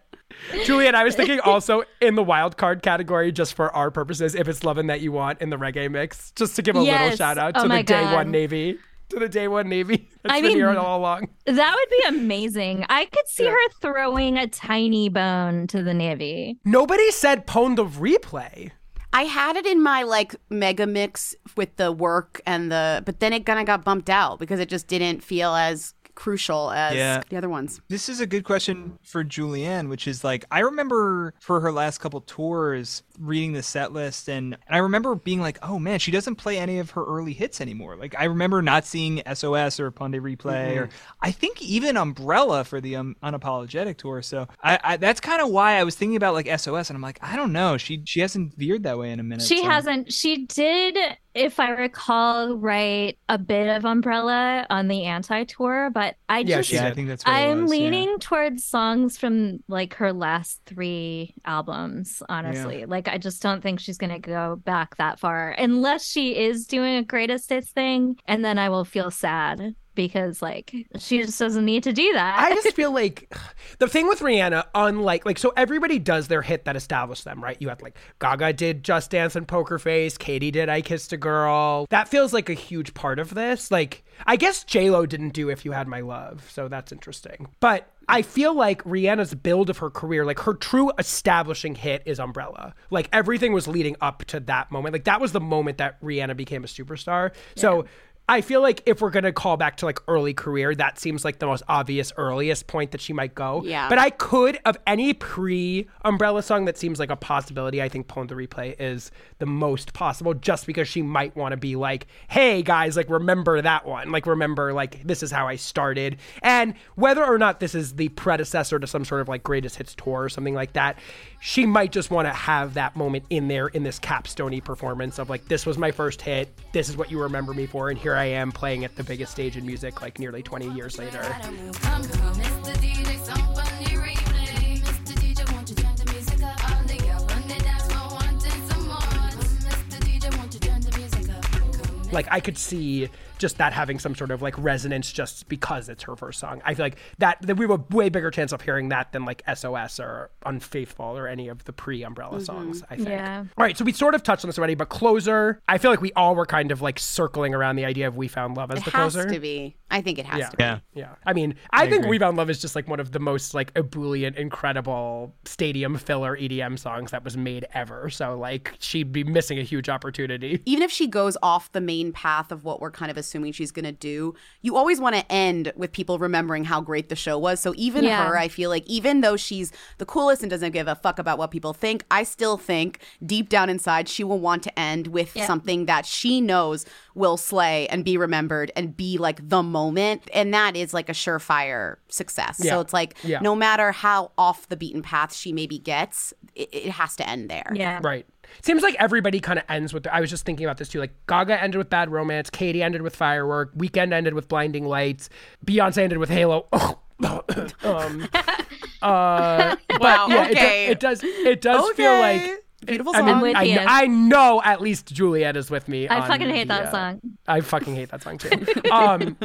Julianne, I was thinking also in the wild card category, just for our purposes, if it's loving that you want in the reggae mix, just to give a little shout out Oh to my the day one Navy, to the day one Navy. That's I been here mean- all along. That would be amazing. I could see her throwing a tiny bone to the Navy. Nobody said Pon de Replay. I had it in my like mega mix with the work and the, but then it kind of got bumped out because it just didn't feel as crucial as Yeah. the other ones. This is a good question for Julianne, which is like I remember for her last couple tours reading the set list and I remember being like, oh man, she doesn't play any of her early hits anymore. Like I remember not seeing SOS or Pon de Replay or I think even Umbrella for the um, unapologetic tour. So I, I that's kind of why I was thinking about like SOS and I'm like, I don't know. She she hasn't veered that way in a minute. She so- hasn't. She did if I recall right, a bit of Umbrella on the anti tour, but I yeah, just she, yeah, I think that's what I'm was, yeah. leaning towards songs from like her last three albums, honestly. Like I just don't think she's gonna go back that far unless she is doing a greatest hits thing, and then I will feel sad because like she just doesn't need to do that. I just feel like the thing with Rihanna, unlike like so everybody does their hit that established them, right? You had like Gaga did Just Dance and Poker Face, Katy did I Kissed a Girl. That feels like a huge part of this. Like I guess J Lo didn't do If You Had My Love, so that's interesting. But I feel like Rihanna's build of her career, like her true establishing hit is Umbrella. Like everything was leading up to that moment. Like that was the moment that Rihanna became a superstar. So I feel like if we're gonna call back to like early career, that seems like the most obvious earliest point that she might go. Yeah. But I could of any pre Umbrella song that seems like a possibility. I think Pon de Replay is the most possible, just because she might want to be like, "Hey guys, like remember that one? Like remember like this is how I started." And whether or not this is the predecessor to some sort of like greatest hits tour or something like that, she might just want to have that moment in there in this capstone performance of like, "This was my first hit. This is what you remember me for, and here I am playing at the biggest stage in music like nearly 20 years later." Like I could see just that having some sort of like resonance just because it's her first song. I feel like that, that we have a way bigger chance of hearing that than like SOS or Unfaithful or any of the pre Umbrella mm-hmm. songs. I think. Yeah. All right, so we sort of touched on this already, but closer. I feel like we all were kind of like circling around the idea of "We Found Love" as It the has closer. to be. I think it has Yeah. to be. Yeah. Yeah. I mean, I, think agree. We Found Love is just like one of the most like ebullient, incredible stadium filler EDM songs that was made ever. So like she'd be missing a huge opportunity. even if she goes off the main path of what we're kind of assuming she's going to do, you always want to end with people remembering how great the show was. So even Yeah. her, I feel like, even though she's the coolest and doesn't give a fuck about what people think, I still think deep down inside she will want to end with Yeah. something that she knows will slay and be remembered and be like the moment. And that is like a surefire success. Yeah. So it's like, Yeah. no matter how off the beaten path she maybe gets, it, it has to end there. yeah. Right. Seems like everybody kind of ends with. I was just thinking about this too. Like Gaga ended with Bad Romance, Katy ended with Firework, Weeknd ended with Blinding Lights, Beyonce ended with Halo. um, uh, but Wow, yeah, it do- okay. it, does. It does feel like. Beautiful I song. mean, I'm with I, you. kn- I know at least Julianne is with me. I on fucking hate the, that uh, song. I fucking hate that song too. um,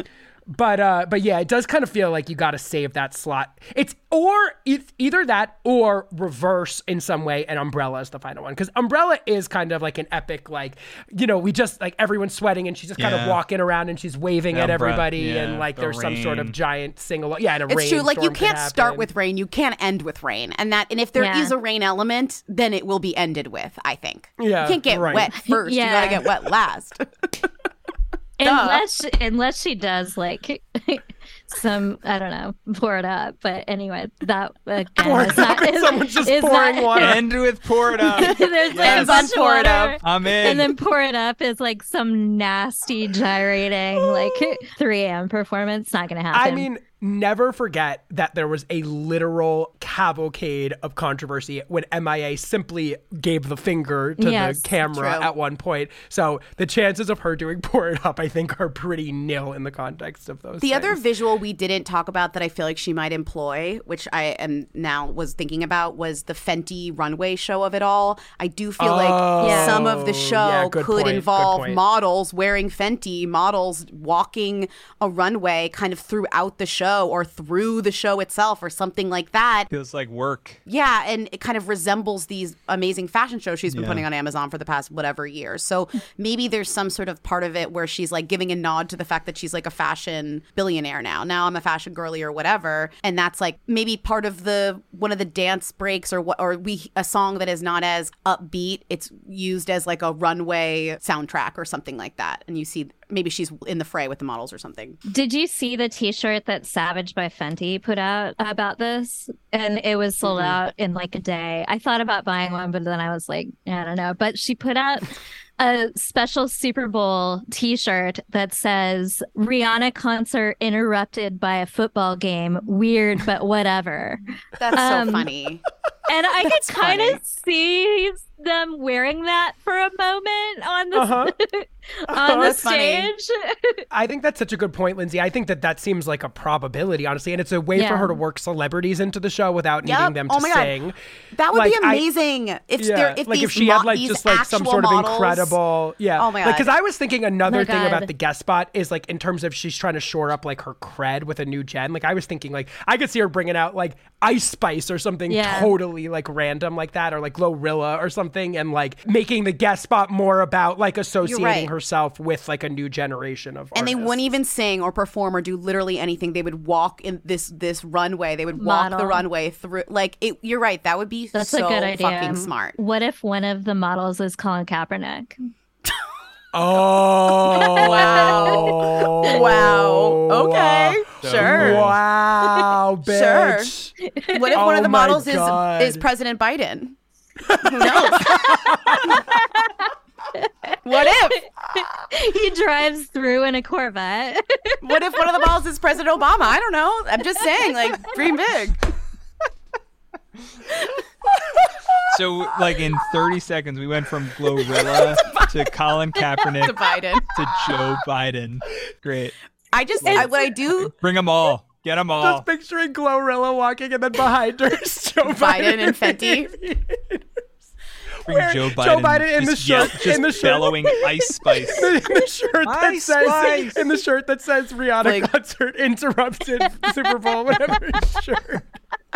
but uh, but yeah, it does kind of feel like you got to save that slot. It's or it's either that or reverse in some way, and Umbrella is the final one because Umbrella is kind of like an epic, like you know, we just like everyone's sweating and she's just kind of walking around and she's waving The at umbre- everybody yeah, and like the there's some sort of giant single. Yeah, and a It's true. Like you rainstorm could can't start with rain, you can't end with rain, and that and if there is Yeah. a rain element, then it will be ended with. I think. Yeah, you can't get right. wet first. You Yeah. gotta get wet last. Unless unless she does like some I don't know pour it up, but anyway that again Pour it is not, up and is- someone's just is pouring not- water. End with pour it up. There's like Yes. a bunch of Pour it up. I'm in. and then pour it up is like some nasty gyrating like 3 a.m. performance. Not gonna happen. I mean, never forget that there was a literal cavalcade of controversy when MIA simply gave the finger to Yes, the camera true. at one point. So the chances of her doing pour it up, I think, are pretty nil in the context of those. The other visual we didn't talk about that I feel like she might employ, which I am now was thinking about, was the Fenty runway show of it all. I do feel Oh, like some of the show yeah, could point, involve models wearing Fenty, models walking a runway kind of throughout the show or through the show itself or something like that. Feels like work. Yeah, and it kind of resembles these amazing fashion shows she's been Yeah. putting on Amazon for the past whatever years. So maybe there's some sort of part of it where she's like giving a nod to the fact that she's like a fashion billionaire now. Now I'm a fashion girly or whatever, and that's like maybe part of the one of the dance breaks or what or we a song that is not as upbeat. It's used as like a runway soundtrack or something like that, and you see maybe she's in the fray with the models or something. Did you see the T-shirt that Savage by Fenty put out about this? And it was sold out in like a day. I thought about buying one, but then I was like, I don't know. But she put out a special Super Bowl T-shirt that says "Rihanna concert interrupted by a football game. Weird, but whatever." That's so Um, funny. And I could kind of see them wearing that for a moment on the Uh-huh. on the stage. I think that's such a good point, Lindsey. I think that that seems like a probability, honestly, and it's a way for her to work celebrities into the show without Yep. needing them to Oh my God. sing. That would Like, be I- amazing if Yeah, there if like these if she mo- had like just like some actual sort of incredible, yeah. Oh my god! because God. I was thinking another My thing about the guest spot is like in terms of she's trying to shore up like her cred with a new gen. Like I was thinking like I could see her bringing out like Ice Spice or something Yeah. totally like random like that, or like Glorilla or something, and like making the guest spot more about like associating right. herself with like a new generation of and they wouldn't even sing or perform or do literally anything. They would walk in this this runway. They would walk the runway through. Like it, you're right. That would be That's so a good idea. fucking smart. What if one of the models is Colin Kaepernick? Oh Wow. Wow. Okay. Sure. Wow, Sure. bitch. What if one Oh of the oh models is God. is President Biden? Who knows? what if? he drives through in a Corvette. What if one of the models is President Obama? I don't know. I'm just saying, like, dream big. So, like in 30 seconds, we went from Glorilla to Colin Kaepernick To Biden. to Joe Biden. Great. I just, I, what I do, Bring them all. Get them all. Just picturing Glorilla walking and then behind her is Joe Biden Biden, and Fenty. Where Joe Joe Biden. Biden in the just yell- shirt- just in the shirt. bellowing Ice Spice. in the shirt that Ice says Spice. in the shirt that says Rihanna Like- concert interrupted Super Bowl whatever shirt.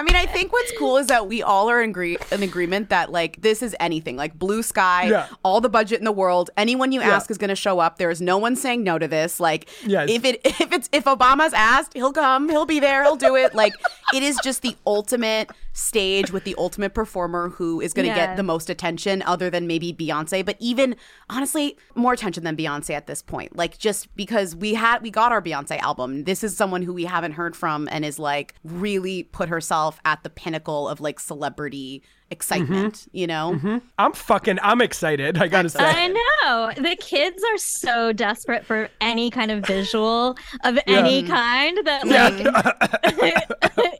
I mean, I think what's cool is that we all are in, agree- in agreement that like this is anything like blue sky, Yeah. all the budget in the world. Anyone you Yeah. ask is going to show up. There is no one saying no to this. Like, Yes. if it if it's if Obama's asked, he'll come, he'll be there, he'll do it. Like, it is just the ultimate stage with the ultimate performer who is going to Yeah. get the most attention, other than maybe Beyonce. But even honestly, more attention than Beyonce at this point. Like, just because we had we got our Beyonce album, this is someone who we haven't heard from and is like really put herself at the pinnacle of like celebrity excitement. Mm-hmm. You know. I'm fucking I'm excited. I gotta say. I know. The kids are so desperate for any kind of visual of any kind that like yeah,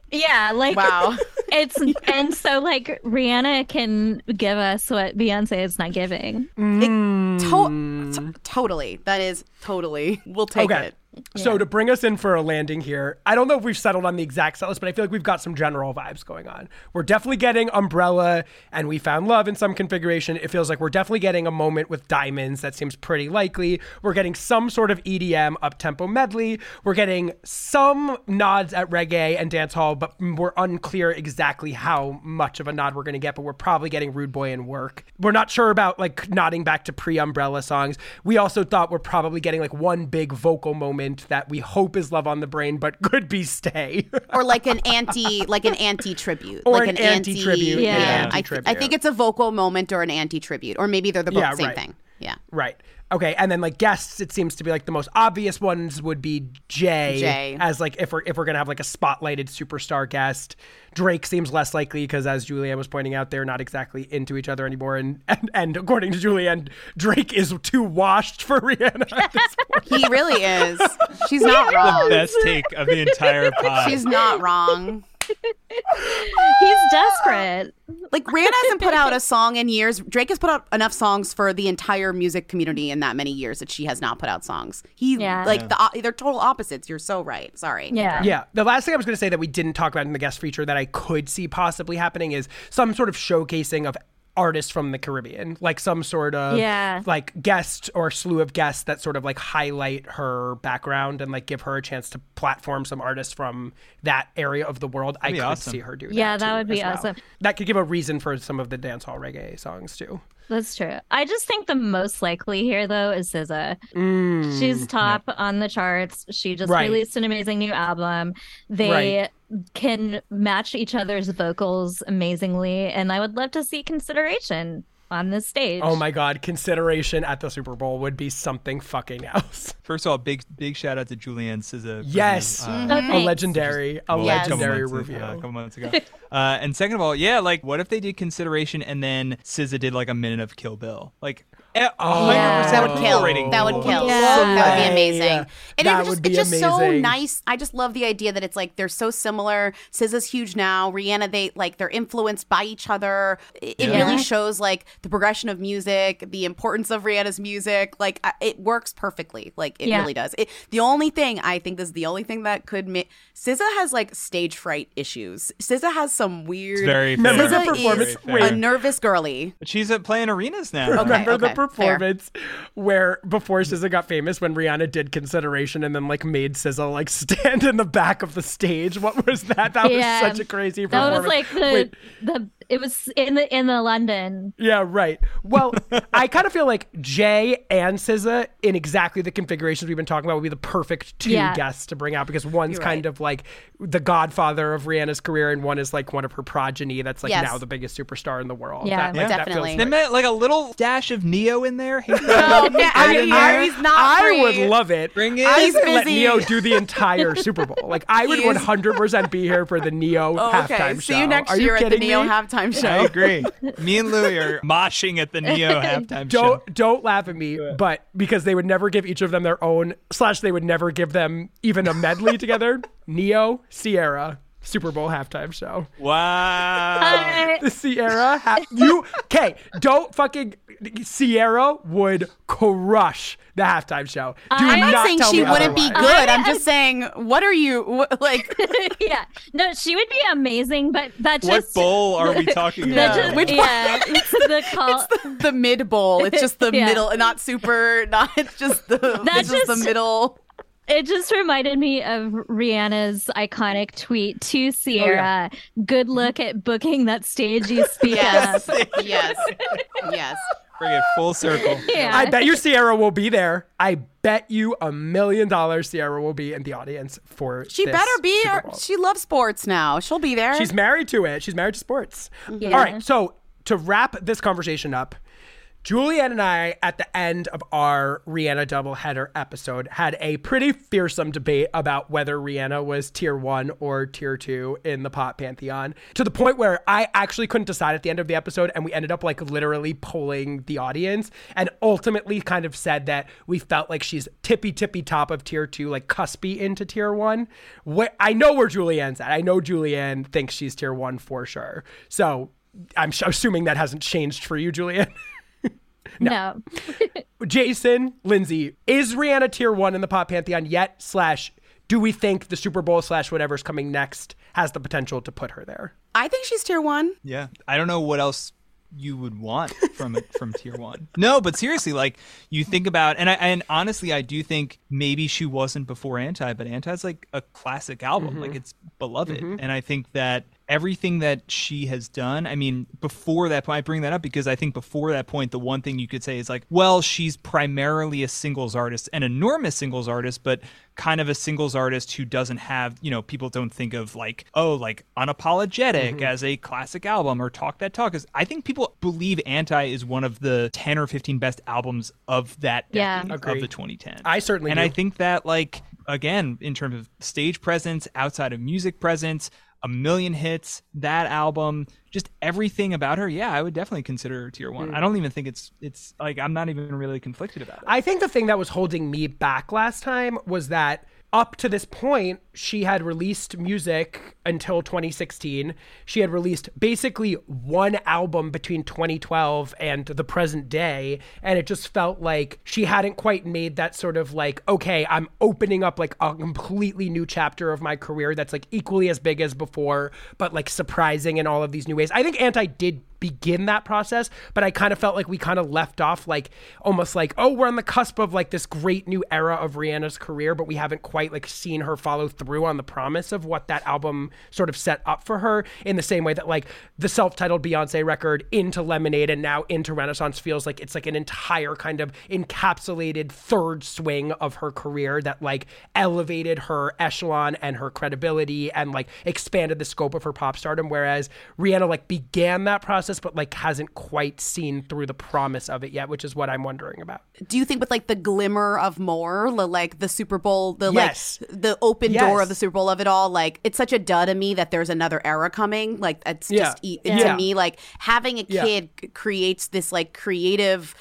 like Wow. it's and so like Rihanna can give us what Beyonce is not giving. It- to- mm. to- totally. That is totally. We'll take Okay. it. So to bring us in for a landing here, I don't know if we've settled on the exact set list, but I feel like we've got some general vibes going on. We're definitely getting Umbrella and We Found Love in some configuration. It feels like we're definitely getting a moment with Diamonds that seems pretty likely. We're getting some sort of EDM up-tempo medley. We're getting some nods at reggae and dancehall, but we're unclear exactly how much of a nod we're going to get, but we're probably getting Rude Boy and Work. We're not sure about like nodding back to pre-Umbrella songs. We also thought we're probably getting like one big vocal moment that we hope is Love on the Brain, but could be Stay. or like an anti like an anti tribute Or like an anti-tribute, yeah, I, th- I think it's a vocal moment or an anti tribute or maybe they're the both Yeah, same right. thing yeah right. Okay, and then like guests, it seems to be like the most obvious ones would be Jay, Jay. as like if we're if we're gonna have like a spotlighted superstar guest. Drake seems less likely because, as Julianne was pointing out, they're not exactly into each other anymore, and and, and according to Julianne, Drake is too washed for Rihanna. At this point. he really is she's not wrong. the best take of the entire pod. she's not wrong He's desperate. like Rihanna hasn't put out a song in years Drake has put out enough songs for the entire music community in that many years that she has not put out songs he Yeah. like the they're total opposites you're so right sorry Yeah. Yeah. The last thing I was going to say that we didn't talk about in the guest feature that I could see possibly happening is some sort of showcasing of artists from the Caribbean, like some sort of Yeah. like guest or slew of guests that sort of like highlight her background and like give her a chance to platform some artists from that area of the world. I could awesome. see her do that. Yeah, that too, would be as well. awesome. That could give a reason for some of the dancehall reggae songs too. That's true. I just think the most likely here, though, is SZA. She's top on the charts. She just Mm, Right. released an amazing new album. They can match each other's vocals amazingly, and I would love to see consideration on this stage. Oh my god, consideration at the Super Bowl would be something fucking else. First of all, big big shout out to Julianne SZA. for Yes. his, Oh, uh, A legendary, a well, legendary months- review. uh, a couple months ago. uh, and second of all, yeah, like what if they did consideration and then SZA did like a minute of Kill Bill? Like Eh, oh. 100% That would kill. That would kill. Yeah. That would be Slay. amazing. And That it's would just, be it's just so nice. I just love the idea that it's like they're so similar. SZA's huge now. Rihanna, they like they're influenced by each other. It, it Yeah. really shows like the progression of music, the importance of Rihanna's music. Like I- it works perfectly. Like it Yeah. really does. It, the only thing I think this is the only thing that could make SZA has like stage fright issues. SZA has some weird. It's very fair. Remember the SZA performance is where- a nervous girly. But she's at playing arenas now. Okay. Remember the fair. performance where before SZA got famous when Rihanna did consideration and then like made SZA like stand in the back of the stage? What was that? That Yeah. was such a crazy That performance. was like the Wait, the it was in the in the London. yeah, right. Well, I kind of feel like Jay and SZA in exactly the configurations we've been talking about would be the perfect two Yeah. guests to bring out because one's You're kind right. of like the godfather of Rihanna's career and one is like one of her progeny that's like Yes. now the biggest superstar in the world. Yeah. That, like, that Definitely. They met like a little dash of Ne-Yo in there. Hate Oh, that. I mean, of. I, He's not I free. would love it. Bring it. I would let. Ne-Yo do the entire Super Bowl. Like I would 100% be here for the Ne-Yo Oh, halftime okay. show. See you next Are year you at the Ne-Yo me? halftime show. I agree. Me and Louie are moshing at the Ne-Yo halftime show. Don't don't laugh at me, but because they would never give each of them their own slash they would never give them even a medley together. Ne-Yo, Ciara, Super Bowl halftime show. Wow. The Ciara, ha- you okay? Don't fucking Ciara would crush the halftime show. Do I'm I'm not, not saying she wouldn't be good. I'm just saying, what are you what, like? yeah. No, she would be amazing, but that what just bowl are we talking that about? just Which yeah, it's the call. the mid bowl. It's just the Yeah. middle, not super. Not it's just the. That's it's just the middle. It just reminded me of Rihanna's iconic tweet to Oh, Ciara. Good mm-hmm. look at booking that stage you speak Yes, of. yes, yes. Bring it full circle. Yeah. I bet you Ciara will be there. I bet you a million dollars Ciara will be in the audience for. She this better be. Super Or, Bowl. she loves sports now. She'll be there. She's married to it. She's married to sports. Yeah. All right. So to wrap this conversation up, Julianne and I, at the end of our Rihanna doubleheader episode, had a pretty fearsome debate about whether Rihanna was tier one or tier two in the pop pantheon, to the point where I actually couldn't decide at the end of the episode, and we ended up like literally polling the audience, and ultimately kind of said that we felt like she's tippy tippy top of tier two, like cuspy into tier one. What I know where Julianne's at. I know Julianne thinks she's tier one for sure. So I'm assuming that hasn't changed for you, Julianne. no. Jason, Lindsey, is Rihanna tier one in the pop pantheon yet? Slash, do we think the Super Bowl slash whatever's coming next has the potential to put her there? I think she's tier one. Yeah. I don't know what else you would want from it from tier one. No, but seriously, like you think about and I and honestly I do think maybe she wasn't before Anti, but Anti's like a classic album. Like mm-hmm. it's beloved. Mm-hmm. And I think that everything that she has done, I mean, before that point I bring that up because I think before that point the one thing you could say is like, well, she's primarily a singles artist, an enormous singles artist, but kind of a singles artist who doesn't have, you know, people don't think of like, oh, like unapologetic mm-hmm. as a classic album or Talk That Talk. Is I think people believe Anti is one of the 10 or 15 best albums of that Yeah. decade, Agreed. of the 2010s. I certainly And do. I think that like again, in terms of stage presence, outside of music presence, a million hits, that album, just everything about her, yeah, I would definitely consider her tier one. Mm. I don't even think it's it's like I'm not even really conflicted about it. I think the thing that was holding me back last time was that up to this point, she had released music until 2016. She had released basically one album between 2012 and the present day. And it just felt like she hadn't quite made that sort of like, okay, I'm opening up like a completely new chapter of my career that's like equally as big as before, but like surprising in all of these new ways. I think Anti did begin that process, but I kind of felt like we kind of left off like almost like, oh, we're on the cusp of like this great new era of Rihanna's career, but we haven't quite like seen her follow through on the promise of what that album sort of set up for her in the same way that like the self-titled Beyonce record into Lemonade and now into Renaissance feels like it's like an entire kind of encapsulated third swing of her career that like elevated her echelon and her credibility and like expanded the scope of her pop stardom whereas Rihanna like began that process but like hasn't quite seen through the promise of it yet which is what I'm wondering about. Do you think with like the glimmer of more, the, like the Super Bowl, the Yes. like the open Yes. door of the Super Bowl of it all, like it's such a duh to me that there's another era coming. Like it's Yeah. just e- Yeah. to me like having a kid c- creates this like creative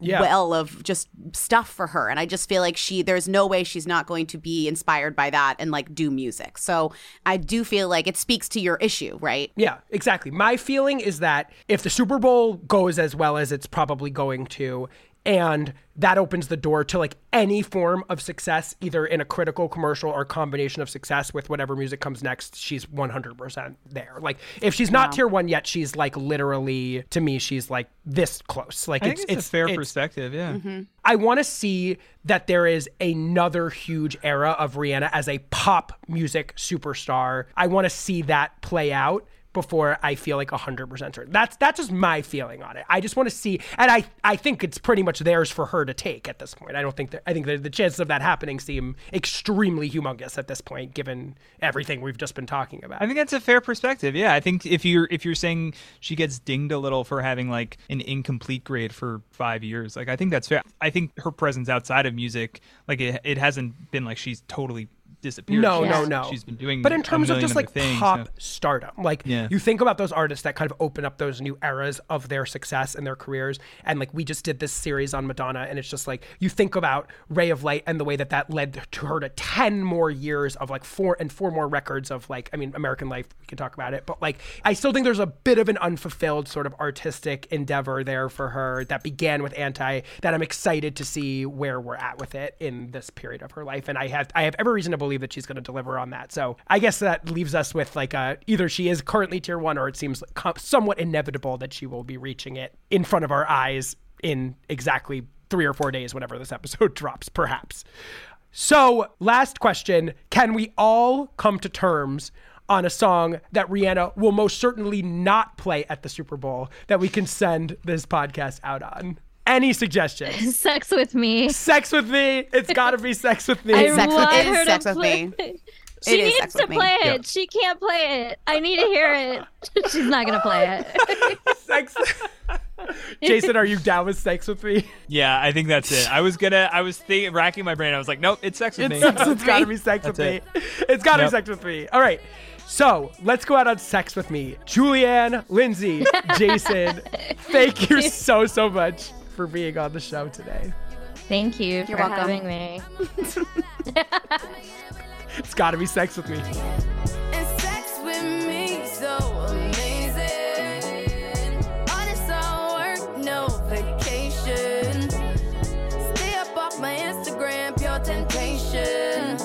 Yeah. well of just stuff for her and i just feel like she there's no way she's not going to be inspired by that and like do music so i do feel like it speaks to your issue right Yeah, exactly. My feeling is that if the Super Bowl goes as well as it's probably going to, and that opens the door to like any form of success, either in a critical commercial or combination of success with whatever music comes next, she's 100% there. Like, if she's not tier one yet, she's like literally, to me, she's like this close. Like, I it's, think it's, it's a fair it's- perspective. Yeah. Mm-hmm. I want to see that there is another huge era of Rihanna as a pop music superstar. I want to see that play out before I feel like 100% certain. That's that's just my feeling on it. I just want to see and I I think it's pretty much theirs for her to take at this point. I don't think that I think the, the chances of that happening seem extremely humongous at this point given everything we've just been talking about. I think that's a fair perspective. Yeah, I think if you're if you're saying she gets dinged a little for having like an incomplete grade for five years, like I think that's fair. I think her presence outside of music, like it, it hasn't been like she's totally disappeared. No, She's- no, no. She's been doing, But in terms of just like things, pop so- stardom, like Yeah. you think about those artists that kind of open up those new eras of their success and their careers, and like we just did this series on Madonna, and it's just like you think about Ray of Light and the way that that led to her to ten more years of like four and four more records of like I mean American Life. We can talk about it, but like I still think there's a bit of an unfulfilled sort of artistic endeavor there for her that began with Anti that I'm excited to see where we're at with it in this period of her life, and I have I have every reason to believe that she's going to deliver on that. So I guess that leaves us with like uh either she is currently tier one, or it seems somewhat inevitable that she will be reaching it in front of our eyes in exactly three or four days, whenever this episode drops, perhaps. So, last question Can we all come to terms on a song that Rihanna will most certainly not play at the Super Bowl that we can send this podcast out on? Any suggestions? Sex with me. Sex with me. It's got to be sex with me. I Sex with- want it is her to Sex with play- Me. She It is needs to with Me. play it. Yep. She can't play it. I need to hear it. She's not gonna play it. sex. Jason, are you down with sex with me? Yeah, I think that's it. I was gonna, I was thinking, racking my brain. I was like, nope, it's sex with It's, me. it's got to be sex That's with it. me. It's got to Yep. be sex with me. All right. So let's go out on sex with me. Julianne, Lindsey, Jason, thank you so, so much for being on the show today. Thank you You're for welcome. having me. it's got to be sex with me. my Instagram, pure temptation.